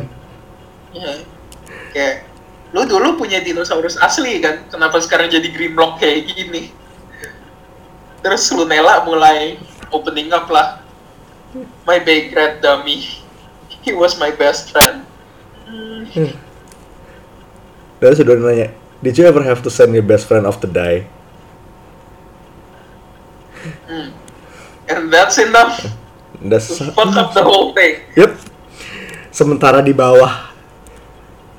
Iya. Kayak, lu dulu punya dinosaurus asli kan? Kenapa sekarang jadi Grimlock kayak gini? Terus Lunella mulai opening up lah. My big red dummy. He was my best friend. Hmm. dan si Doni nanya did you ever have to send your best friend off to die Hmm. And that's enough That's fuck up the whole thing. Yep. Sementara di bawah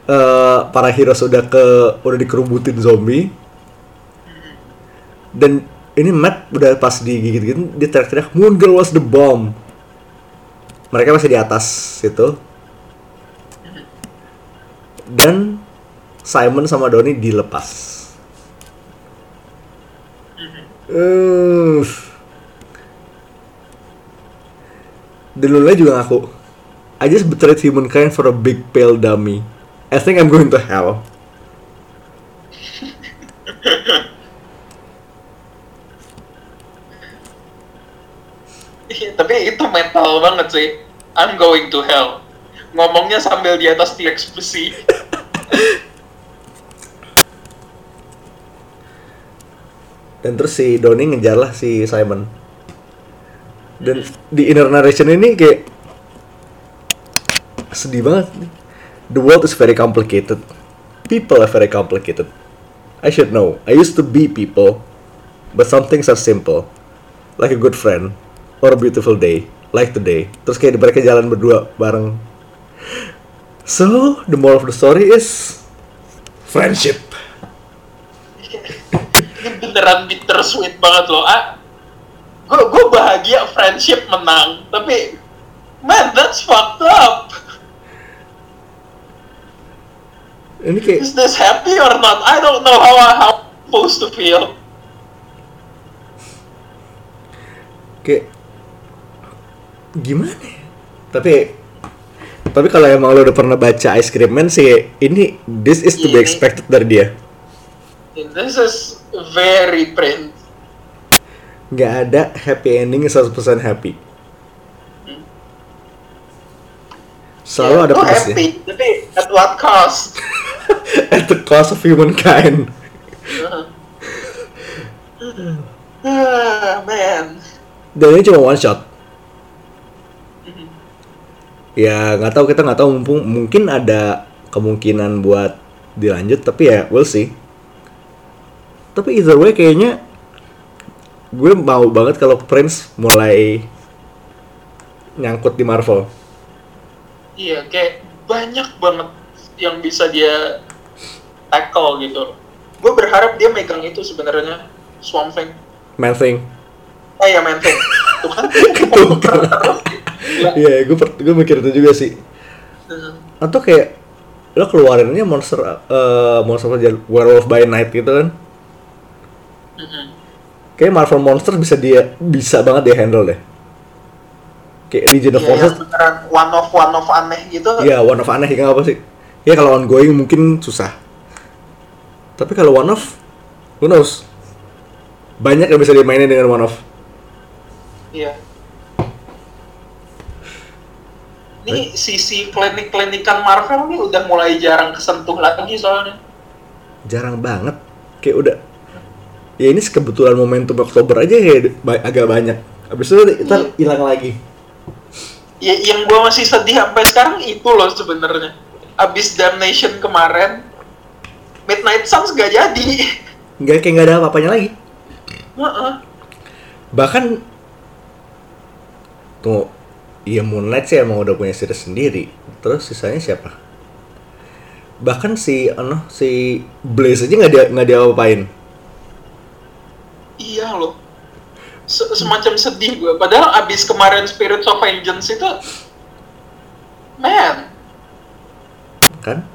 eh, para hero sudah ke udah dikerubutin zombie. Dan ini Matt udah pas digigit gitu dia teriak-teriak Moon Girl was the bomb. Mereka masih di atas situ. Dan Simon sama Donnie dilepas. Uh. Dan Luna juga ngaku I just betrayed humankind for a big pale dummy I think I'm going to hell Iya, Tapi itu metal banget sih. I'm going to hell. Ngomongnya sambil di atas T-Rex besi. Dan terus si Donnie ngejar lah si Simon Dan di inner narration ini kayak Sedih banget The world is very complicated. People are very complicated. I should know. I used to be people But some things are simple. Like a good friend Or a beautiful day. Like today. Terus kayak mereka jalan berdua bareng. So, the moral of the story is Friendship. Beneran bittersweet banget loh. Ah, gue bahagia friendship menang. Tapi, man, that's fucked up. Ini kayak Is this happy or not? I don't know how I- how I'm supposed to feel. kayak gimana ya? Tapi Tapi kalau emang lo udah pernah baca Ice Cream Man sih, ini this is to be expected dari dia. This is very print. Nggak ada happy ending 100% happy. Selalu Ya, ada pedesnya. happy, tapi at what cost? At the cost of humankind. ah, man. Dan ini cuma one shot. Ya nggak tahu kita nggak tahu mumpung mungkin ada kemungkinan buat dilanjut tapi ya we'll see. Tapi either way kayaknya gue mau banget kalau Prince mulai nyangkut di Marvel. Iya, kayak banyak banget yang bisa dia tackle gitu. Gue berharap dia megang itu sebenarnya Swamp Thing. Man Thing. Oh iya, Man Thing. Tuh kan? Tuh kan. Iya, gue per- gue mikir itu juga sih. Hmm. Atau kayak lo keluarinnya monster eh monster aja werewolf by night gitu kan. Mhm. Kayak Marvel Monster bisa dia bisa banget dia handle deh. Kayak Legion of Iya, Monsters, yang beneran one of one of aneh gitu. ya one of aneh ya apa sih? Ya kalau ongoing mungkin susah. Tapi kalau one of, who knows? Banyak yang bisa dimainin dengan one of. Iya. Ini sisi klinik-klinikan Marvel nih udah mulai jarang kesentuh lagi soalnya. Jarang banget. Kayak udah. Ya ini kebetulan momentum Oktober aja ba- agak banyak. Habis itu ntar hilang lagi. Ya, yang gua masih sedih sampai sekarang itu loh sebenarnya. Abis Damnation kemarin, Midnight Suns gak jadi. Nggak kayak nggak ada apa-apanya lagi. Heeh. Bahkan tuh Iya Moonlight sih emang udah punya series sendiri. Terus sisanya siapa? Bahkan si ano si Blaze aja nggak dia nggak dia apain. Iya loh. Se- semacam sedih gue. Padahal abis kemarin Spirits of Vengeance itu, man, Kan?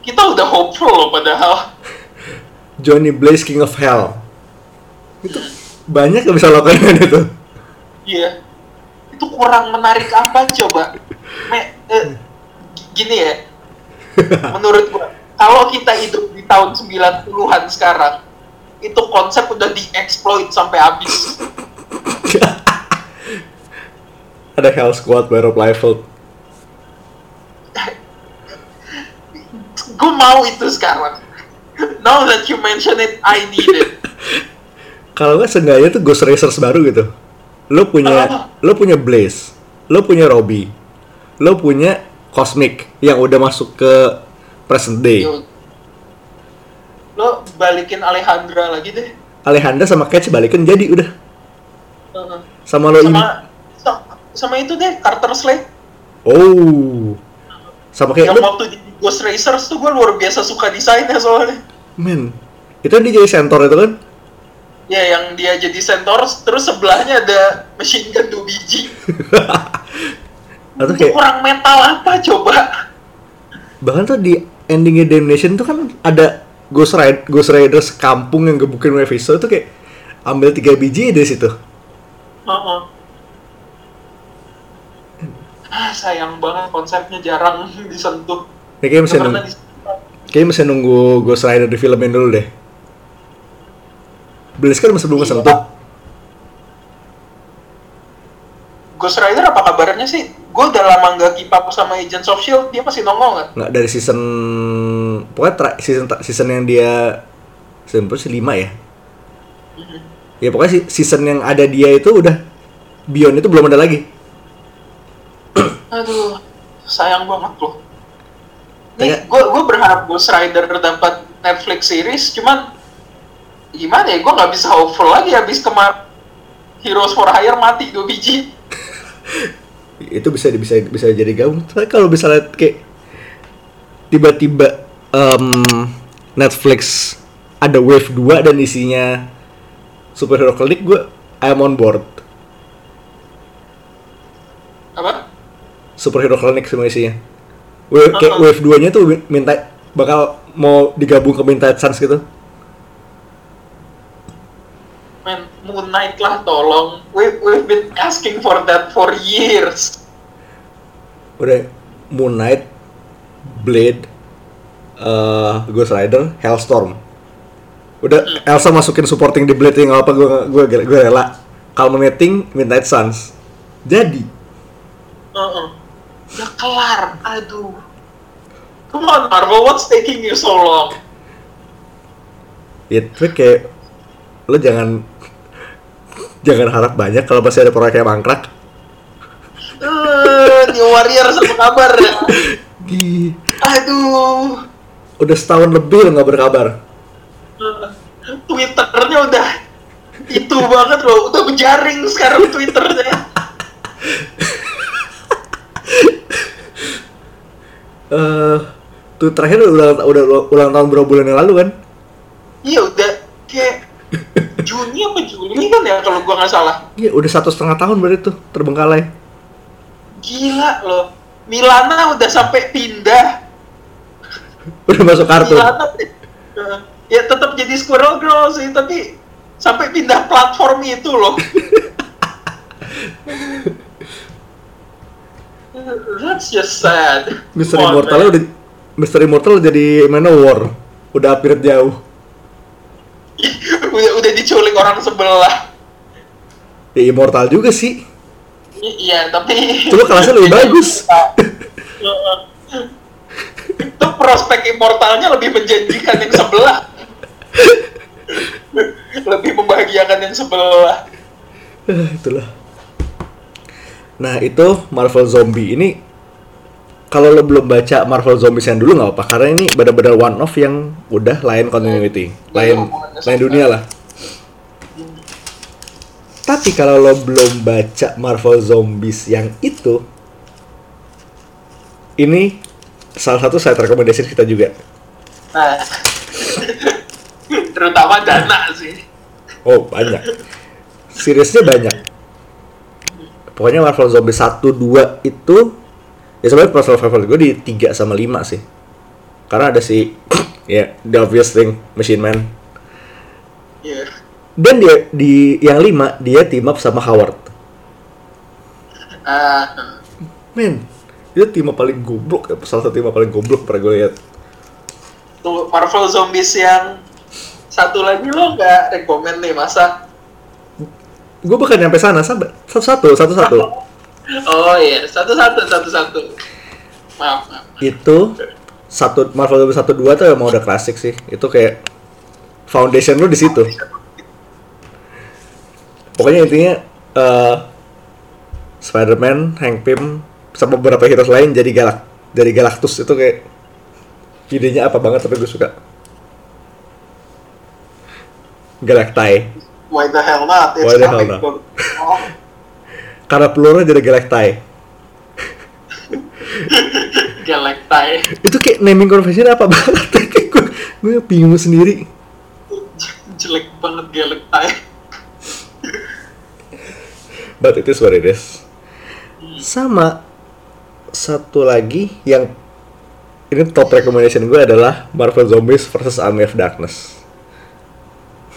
kita udah hopeful loh padahal. Johnny Blaze King of Hell. Itu banyak yang bisa lakukan itu. Iya. Itu kurang menarik apa coba? Me, eh, gini ya. Menurut gua, kalau kita hidup di tahun 90-an sekarang, itu konsep udah dieksploit sampai habis. Ada Hell Squad, by Rob Gue mau itu sekarang. Now that you mention it, I need it. Kalau nggak seenggaknya tuh Ghost Racers baru gitu. Lo punya Ah. lo punya Blaze, lo punya Robbie, lo punya Cosmic yang udah masuk ke present day. Yo. Lo balikin Alejandra lagi deh. Alejandra sama Catch balikin jadi udah. Uh, Sama lo ini. sama, sa- sama itu deh, Carter Slade. Oh. Sama kayak yang lo, waktu di Ghost Racers tuh gue luar biasa suka desainnya soalnya. men. Itu dia jadi centaur itu kan? Ya, yang dia jadi Centaur, terus sebelahnya ada machine gun 2 biji. Atau kayak kurang mental apa coba? bahkan tuh di endingnya Damnation tuh kan ada Ghost Rider, Ghost Riders kampung yang gebukin Mephisto itu kayak ambil tiga biji dari situ. Heeh. Ah, sayang banget konsepnya jarang disentuh. Ya, kayak mesti nunggu, disentuh. kayak mesti nunggu Ghost Rider di filmin dulu deh. Kan masih belum Iya. kesentuh. Ghost Rider apa kabarnya sih? Gue udah lama nggak keep up sama Agents of Shield, dia masih nongol nggak? Nggak dari season pokoknya tra- season season yang dia season berapa sih lima ya? Ya pokoknya season yang ada dia itu udah Beyond itu belum ada lagi. Aduh, sayang banget loh. Kayak- Nih, gue gue berharap Ghost Rider dapat Netflix series, cuman gimana ya? Gue nggak bisa hopeful lagi habis kemarin Heroes for Hire mati dua biji. itu bisa bisa bisa jadi gabung. Tapi kalau misalnya kayak tiba-tiba em, Netflix ada wave 2 dan isinya superhero klinik, gue I'm on board. Apa? Superhero klinik semua isinya. Wave, kayak Uh-uh. wave 2-nya tuh minta bakal mau digabung ke Midnight Suns gitu. Man, Moon Knight lah tolong. We we've been asking for that for years. Udah Moon Knight, Blade, eh, Ghost Rider, Hellstorm. Udah Elsa masukin supporting di Blade yang apa gue gue gue rela. Culminating Midnight Suns. Jadi Heeh. Udah kelar. Aduh. Come on Marvel, what's taking you so long? ya tapi kayak lo jangan jangan harap banyak kalau masih ada proyek yang mangkrak. Eh, New Warrior sama kabar. Di Aduh. udah setahun lebih lo nggak berkabar. Twitternya udah itu banget loh, udah menjaring sekarang Twitternya. Eh, tuh terakhir udah udah ulang tahun berapa bulan yang lalu kan? Iya udah kayak Juni apa Juli kan ya kalau gua nggak salah. Iya, udah satu setengah tahun berarti tuh terbengkalai. Gila loh. Milana udah sampai pindah. Udah masuk kartu. Milana eh, ya tetap jadi Squirrel Girl sih tapi sampai pindah platform itu loh. That's just sad. Mister Come Immortal udah Mister Immortal jadi Manowar. Udah upgrade jauh. udah udah diculik orang sebelah. Ya Immortal juga sih. I- Iya, tapi Cuma kelasnya lebih bagus. Itu prospek immortalnya lebih menjanjikan yang sebelah. lebih membahagiakan yang sebelah. Eh, Itulah. Nah itu Marvel Zombie ini kalau lo belum baca Marvel Zombies yang dulu nggak apa karena ini benar-benar one off yang udah lain continuity, lain lain dunia lah. Tapi kalau lo belum baca Marvel Zombies yang itu, ini salah satu side recommendation kita juga. Nah, terutama dana sih. Oh banyak, seriesnya banyak. Pokoknya Marvel Zombies 1, 2 itu ya sebenarnya personal favorite gue di 3 sama 5 sih. Karena ada si ya the obvious thing Machine Man. Iya. Dan dia di yang 5 dia team up sama Howard. Ah, Men, itu tim up paling goblok ya, salah satu tim paling goblok pernah gue lihat. tuh Marvel Zombies yang satu lagi lo nggak rekomend nih masa? Gue bahkan nyampe sana, sabar. Satu-satu, satu-satu. Oh iya, satu-satu, satu-satu. Maaf, maaf. itu satu Marvel Zombies 1 2 tuh emang udah klasik sih. Itu kayak foundation lu di situ. Pokoknya intinya eh Spider-Man, Hank Pym, sama beberapa heroes lain jadi galak, jadi Galactus itu kayak idenya apa banget tapi gue suka. Galactai. Why the hell not? It's Why the hell not? Oh, Karena pelurunya jadi Galactai. Galactai. Itu kayak naming convention apa banget? gue gue bingung sendiri. Jelek banget Galactai. But it is what it is. Sama satu lagi yang ini top recommendation gue adalah Marvel Zombies versus Army of Darkness.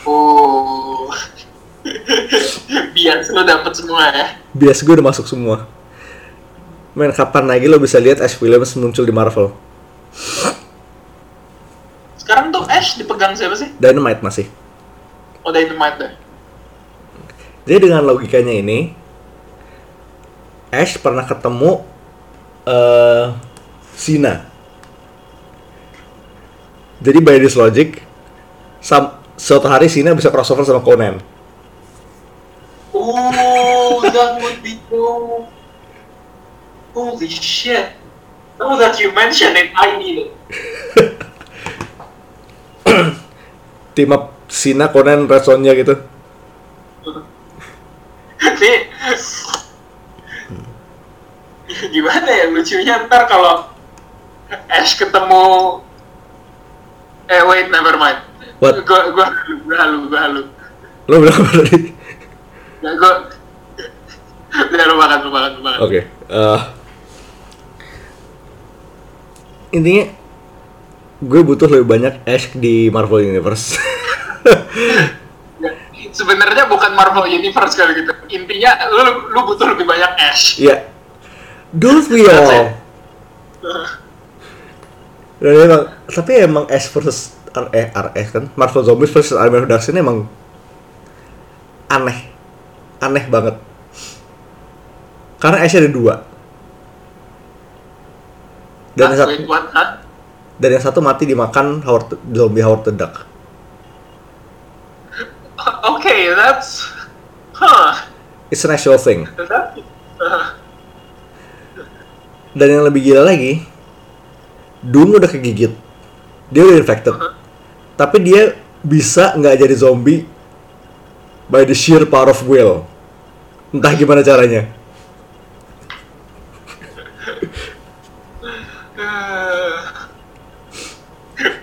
Oh. Biar lo dapet semua ya. Bias gue udah masuk semua. Men, kapan lagi lo bisa lihat Ash Williams muncul di Marvel? Sekarang tuh Ash dipegang siapa sih? Dynamite masih. Oh, Dynamite deh. Jadi dengan logikanya ini, Ash pernah ketemu eh Sina. Jadi by this logic, sam suatu hari Sina bisa crossover sama Conan. Oh, that would be cool. Holy shit. Now that you mention it, I need it. Team up Sina, Conan, Red Sonja gitu. Nih, gimana ya lucunya ntar kalau Ash ketemu eh wait never mind What? gua gua gua halu gua halu Lo bilang apa tadi? Nggak, gua udah lupakan lupakan lupakan Oke. eh, intinya, gue butuh lebih banyak Ash di Marvel Universe. sebenarnya bukan Marvel Universe kali gitu intinya lu lu butuh lebih banyak Ash Iya. Don't we all? Dan emang, tapi emang S versus R eh, RS kan Marvel Zombies versus Army of Darkness ini emang aneh aneh banget. Karena S ada dua. Dan yang satu dan yang satu mati dimakan Howard zombie Howard the Duck. Okay, that's... Huh. it's an actual thing. That, uh, dan yang lebih gila lagi Doom udah kegigit. Dia udah infected. Tapi dia bisa nggak jadi zombie by the sheer power of will entah gimana caranya.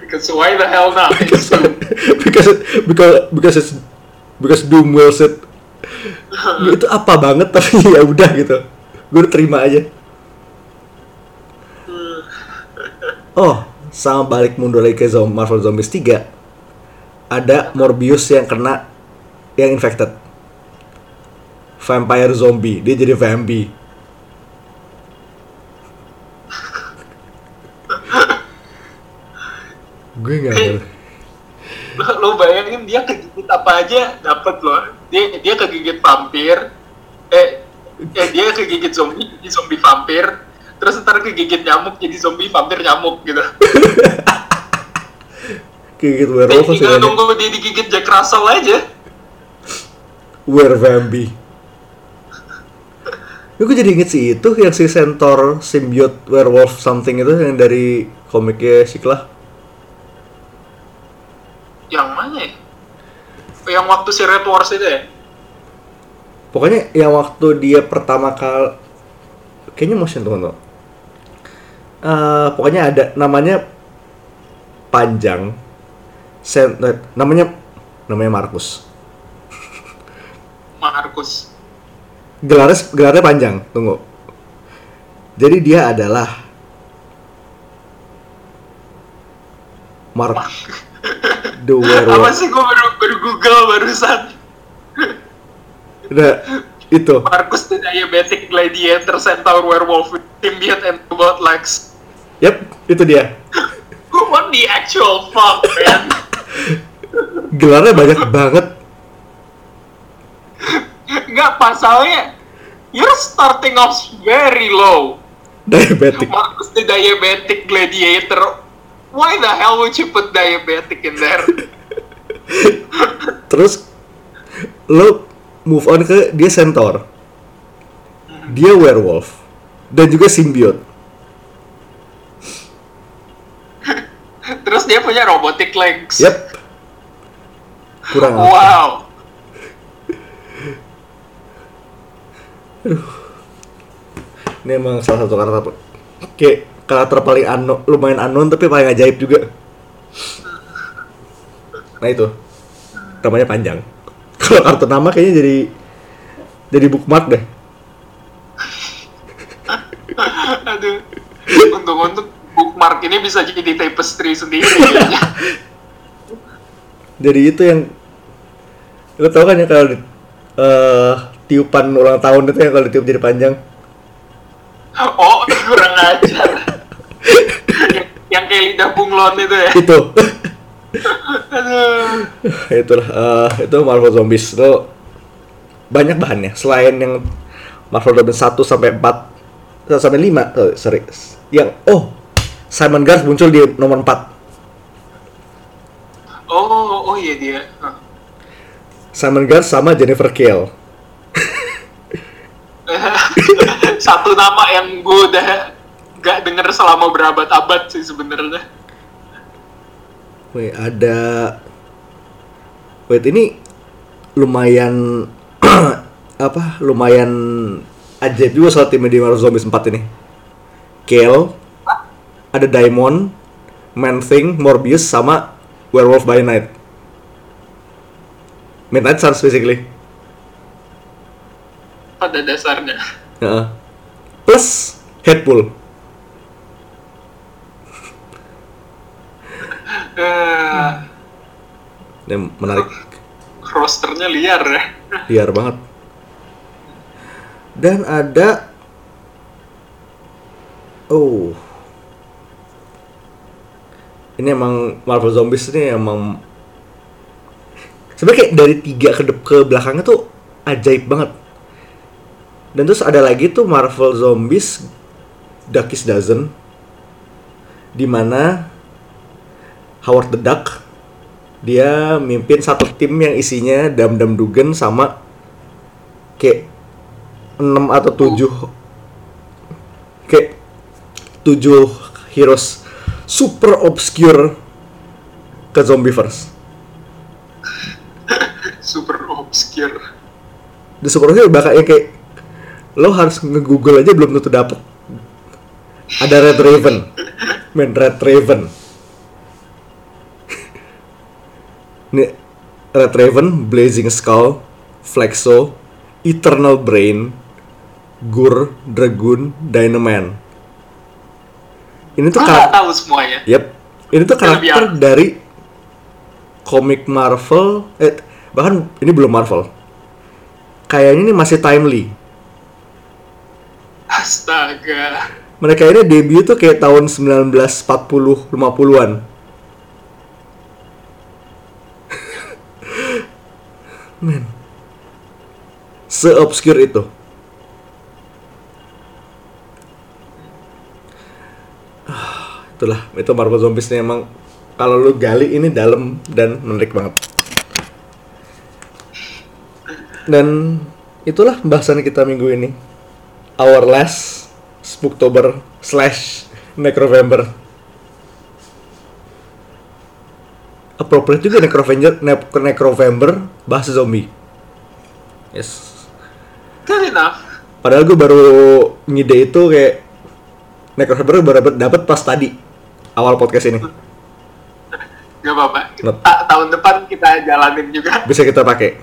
Because why the hell not? because because because because it's because Doom wills it itu apa banget tapi ya udah gitu. Gue terima aja. Oh sama balik mundur lagi ke Marvel Zombies 3 ada Morbius yang kena yang infected vampire zombie dia jadi vampy gue nggak ngerti lo, lo bayangin dia kegigit apa aja dapat loh. Dia dia kegigit vampir. Eh, eh dia kegigit zombie jadi zombie vampir. Terus ntar kegigit nyamuk jadi zombie vampir nyamuk gitu. kayak gitu Eh, werewolf masih tinggal nunggu dia digigit Jack Russell aja. Were Vampy. Ya, gue jadi inget sih itu yang si Centaur symbiote werewolf something itu yang dari komiknya Siklah. Yang mana ya? Yang waktu si Red Wars itu ya? Pokoknya yang waktu dia pertama kali kayaknya motion tuh tuh. Eh, pokoknya ada namanya panjang. Sen, eh, namanya namanya Markus. Markus. Gelarnya gelarnya panjang. Tunggu. Jadi dia adalah Mark the Apa werewolf. sih gue baru, baru Google barusan. Udah itu. Marcus the Diabetic Gladiator Centaur Werewolf symbiote and robot legs. Yap, itu dia. What the actual fuck, man? Gelarnya banyak banget. Enggak, pasalnya you're starting off very low. Diabetic. Marcus the Diabetic Gladiator. Why the hell would you put diabetic in there? Terus lo move on ke dia centaur. Dia werewolf dan juga symbiote. Terus dia punya robotic legs. Yap. Kurang apa? Wow. Ini emang salah satu karakter kayak karakter paling ano, lumayan unknown tapi paling ajaib juga. Nah itu namanya panjang. Kalau kartu nama kayaknya jadi jadi bookmark deh. Aduh. Untung-untung bookmark ini bisa jadi tapestry sendiri kayaknya. Jadi itu yang lo tau kan ya kalau eh, tiupan ulang tahun itu yang kalau ditiup jadi panjang. Oh, kurang ajar. yang, yang kayak lidah bunglon itu ya. Itu. Aduh. Itulah eh, itu Marvel Zombies itu banyak bahannya selain yang Marvel Zombies 1 sampai 4 sampai 5 oh, sorry yang oh Simon Garth muncul di nomor 4 Oh, oh iya dia. Hah. Simon Garth sama Jennifer Kale Satu nama yang gue udah gak denger selama berabad-abad sih sebenarnya. Wait, ada Wait, ini lumayan apa? Lumayan ajaib juga soal tim di Marvel Zombies 4 ini. Kale, ada Diamond, Man-Thing, Morbius sama Werewolf by Night. Midnight Suns basically. Pada dasarnya. Heeh. Plus Headpool. Eh, Ini menarik. rosternya liar ya. liar banget dan ada oh ini emang Marvel Zombies ini emang sebenarnya kayak dari tiga ke ke belakangnya tuh ajaib banget dan terus ada lagi tuh Marvel Zombies Duckies Dozen di mana Howard the Duck dia mimpin satu tim yang isinya Dam Dam Dugan sama kayak 6 atau 7 kayak 7 heroes super obscure ke Zombieverse. super obscure Di super obscure bakal yang kayak lo harus nge-google aja belum tentu dapet. Ada Red Raven. Men, Red Raven. Nih, Red Raven, Blazing Skull, Flexo, Eternal Brain, Gur, Dragoon, Dynaman. Ini tuh karakter tahu semuanya Yap. Ini tuh karakter dari komik Marvel. Eh, bahkan ini belum Marvel. Kayaknya ini masih timely. Astaga Mereka ini debut tuh kayak tahun 1940 50-an. Men. Se-obscure itu. Ah, Itulah, itu Marvel Zombies ini emang kalau lu gali ini dalam dan menarik banget. Dan itulah bahasan kita minggu ini. Our last Spooktober slash Necrovember. Appropriate juga Necrovember, ne Necrovember bahas zombie. Yes. good enough Padahal gue baru ngide itu kayak Necrovember baru dapet, pas tadi awal podcast ini. Gak apa-apa. Ta- tahun depan kita jalanin juga. Bisa kita pakai.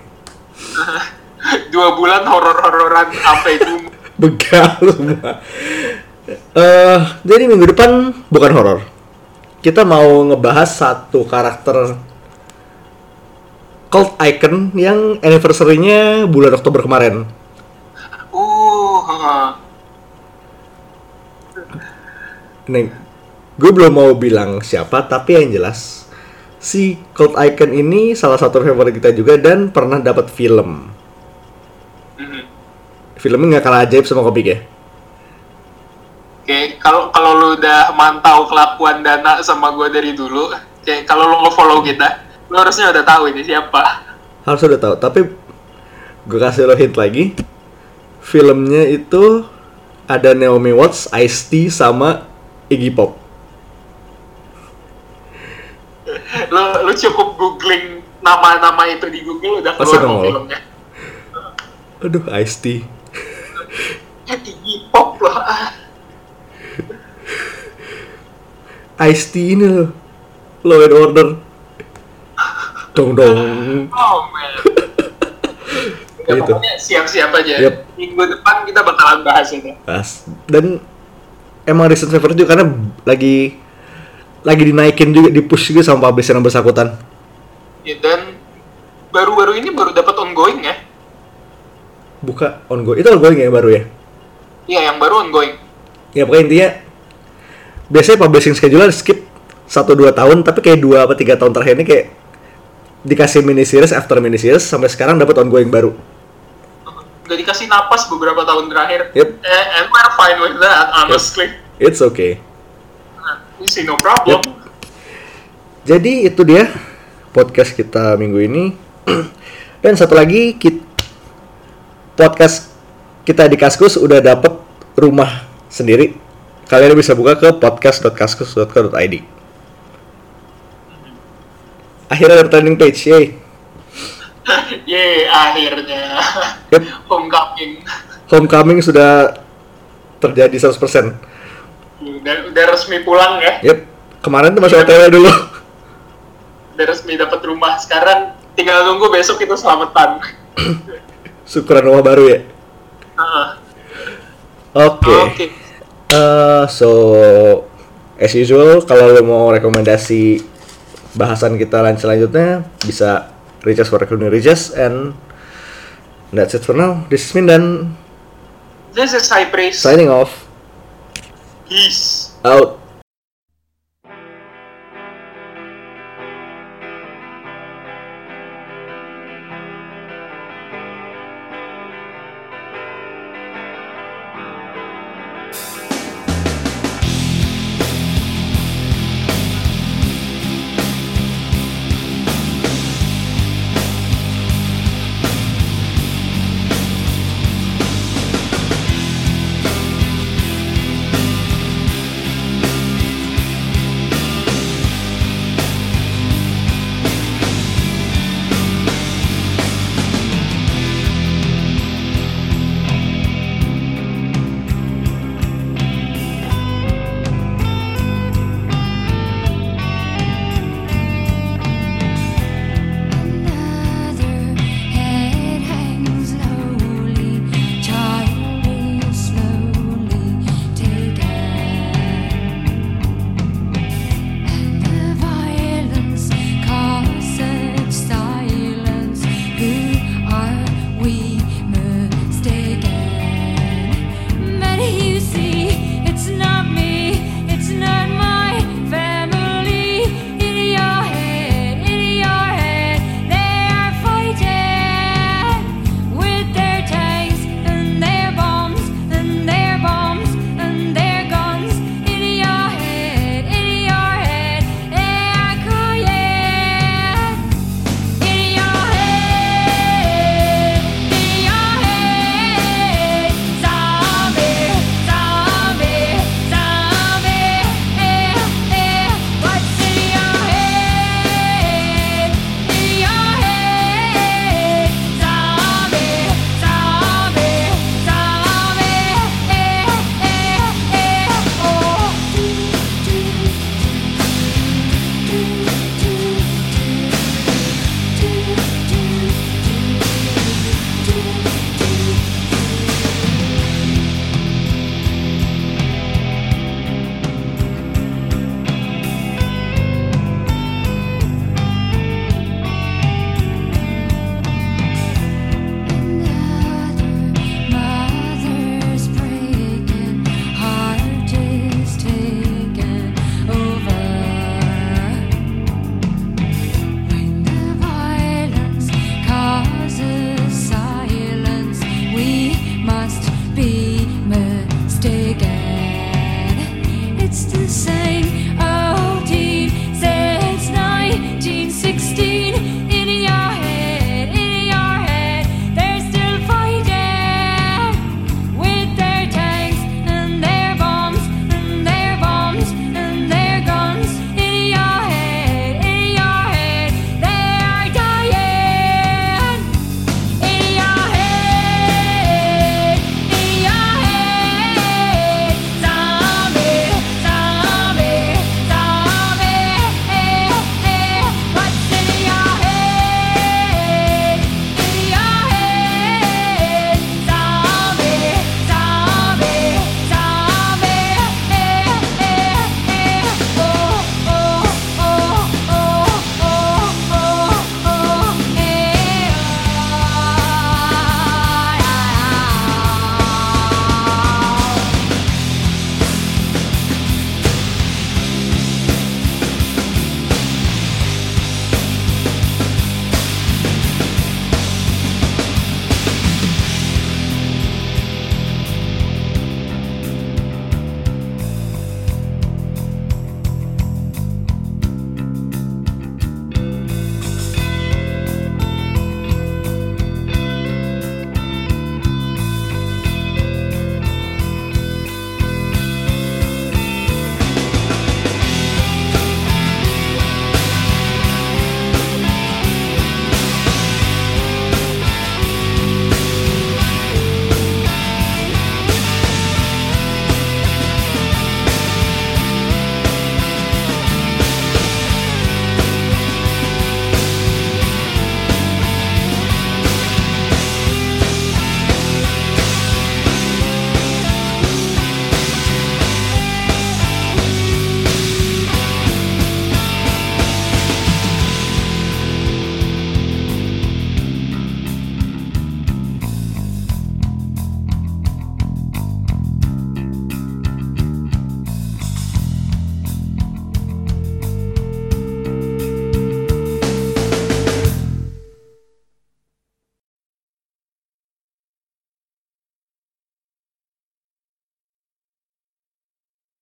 Dua bulan horor-hororan sampai Doom. Begal semua. Eh, jadi minggu depan bukan horor. Kita mau ngebahas satu karakter cult icon yang anniversary-nya bulan Oktober kemarin. Uh, heeh. Nih, gue belum mau bilang siapa, tapi yang jelas si cult icon ini salah satu favorit kita juga dan pernah dapat film. Filmnya nggak kalah ajaib sama komik ya. Kayak kalau kalau lu udah mantau kelakuan Dana sama gue dari dulu, kayak kalau lu nge-follow kita, lu harusnya udah tahu ini siapa. Harus udah tahu, tapi gue kasih lo hint lagi. Filmnya itu ada Naomi Watts, Ice-T sama Iggy Pop. Lu lu cukup googling nama-nama itu di Google udah keluar filmnya. Aduh, Ice-T. Iggy Pop loh. Ah, Ice-T ini loh. Law and Order. Dong dong. Oh man. Ya, Gitu. siap-siap aja. Yep. Minggu depan kita bakalan bahas itu. Pas. Dan emang recent favorite juga karena lagi lagi dinaikin juga, di-push juga sama publisher yang bersangkutan. Ya, dan baru-baru ini baru dapat ongoing ya. Buka ongoing. Itu ongoing ya baru ya? Iya, yang baru ongoing. Ya pokoknya intinya biasanya publishing schedule skip 1-2 tahun tapi kayak 2 apa 3 tahun terakhir ini kayak dikasih mini series after mini series sampai sekarang dapat ongoing baru. Udah dikasih napas beberapa tahun terakhir. Yep. Eh, and we're fine with that, honestly. It's okay. Nah, we see no problem. Yep. Jadi itu dia podcast kita minggu ini. Dan satu lagi kit- podcast kita di Kaskus udah dapet rumah sendiri. Kalian bisa buka ke podcast.kaskus.co.id. Akhirnya ada trending page, yay. Yeay, akhirnya. Yep. Homecoming. Homecoming sudah terjadi 100%. Udah, udah resmi pulang ya. Yep. Kemarin tuh masih OTW dulu. Udah resmi dapat rumah. Sekarang tinggal nunggu besok itu selamatan. Syukuran rumah baru ya. Heeh. Oke. Oke. Eh, so as usual kalau lo mau rekomendasi bahasan kita lain selanjutnya bisa reach us for recruiting reach us and that's it for now. This is Min dan This is Praise. signing off Peace. out.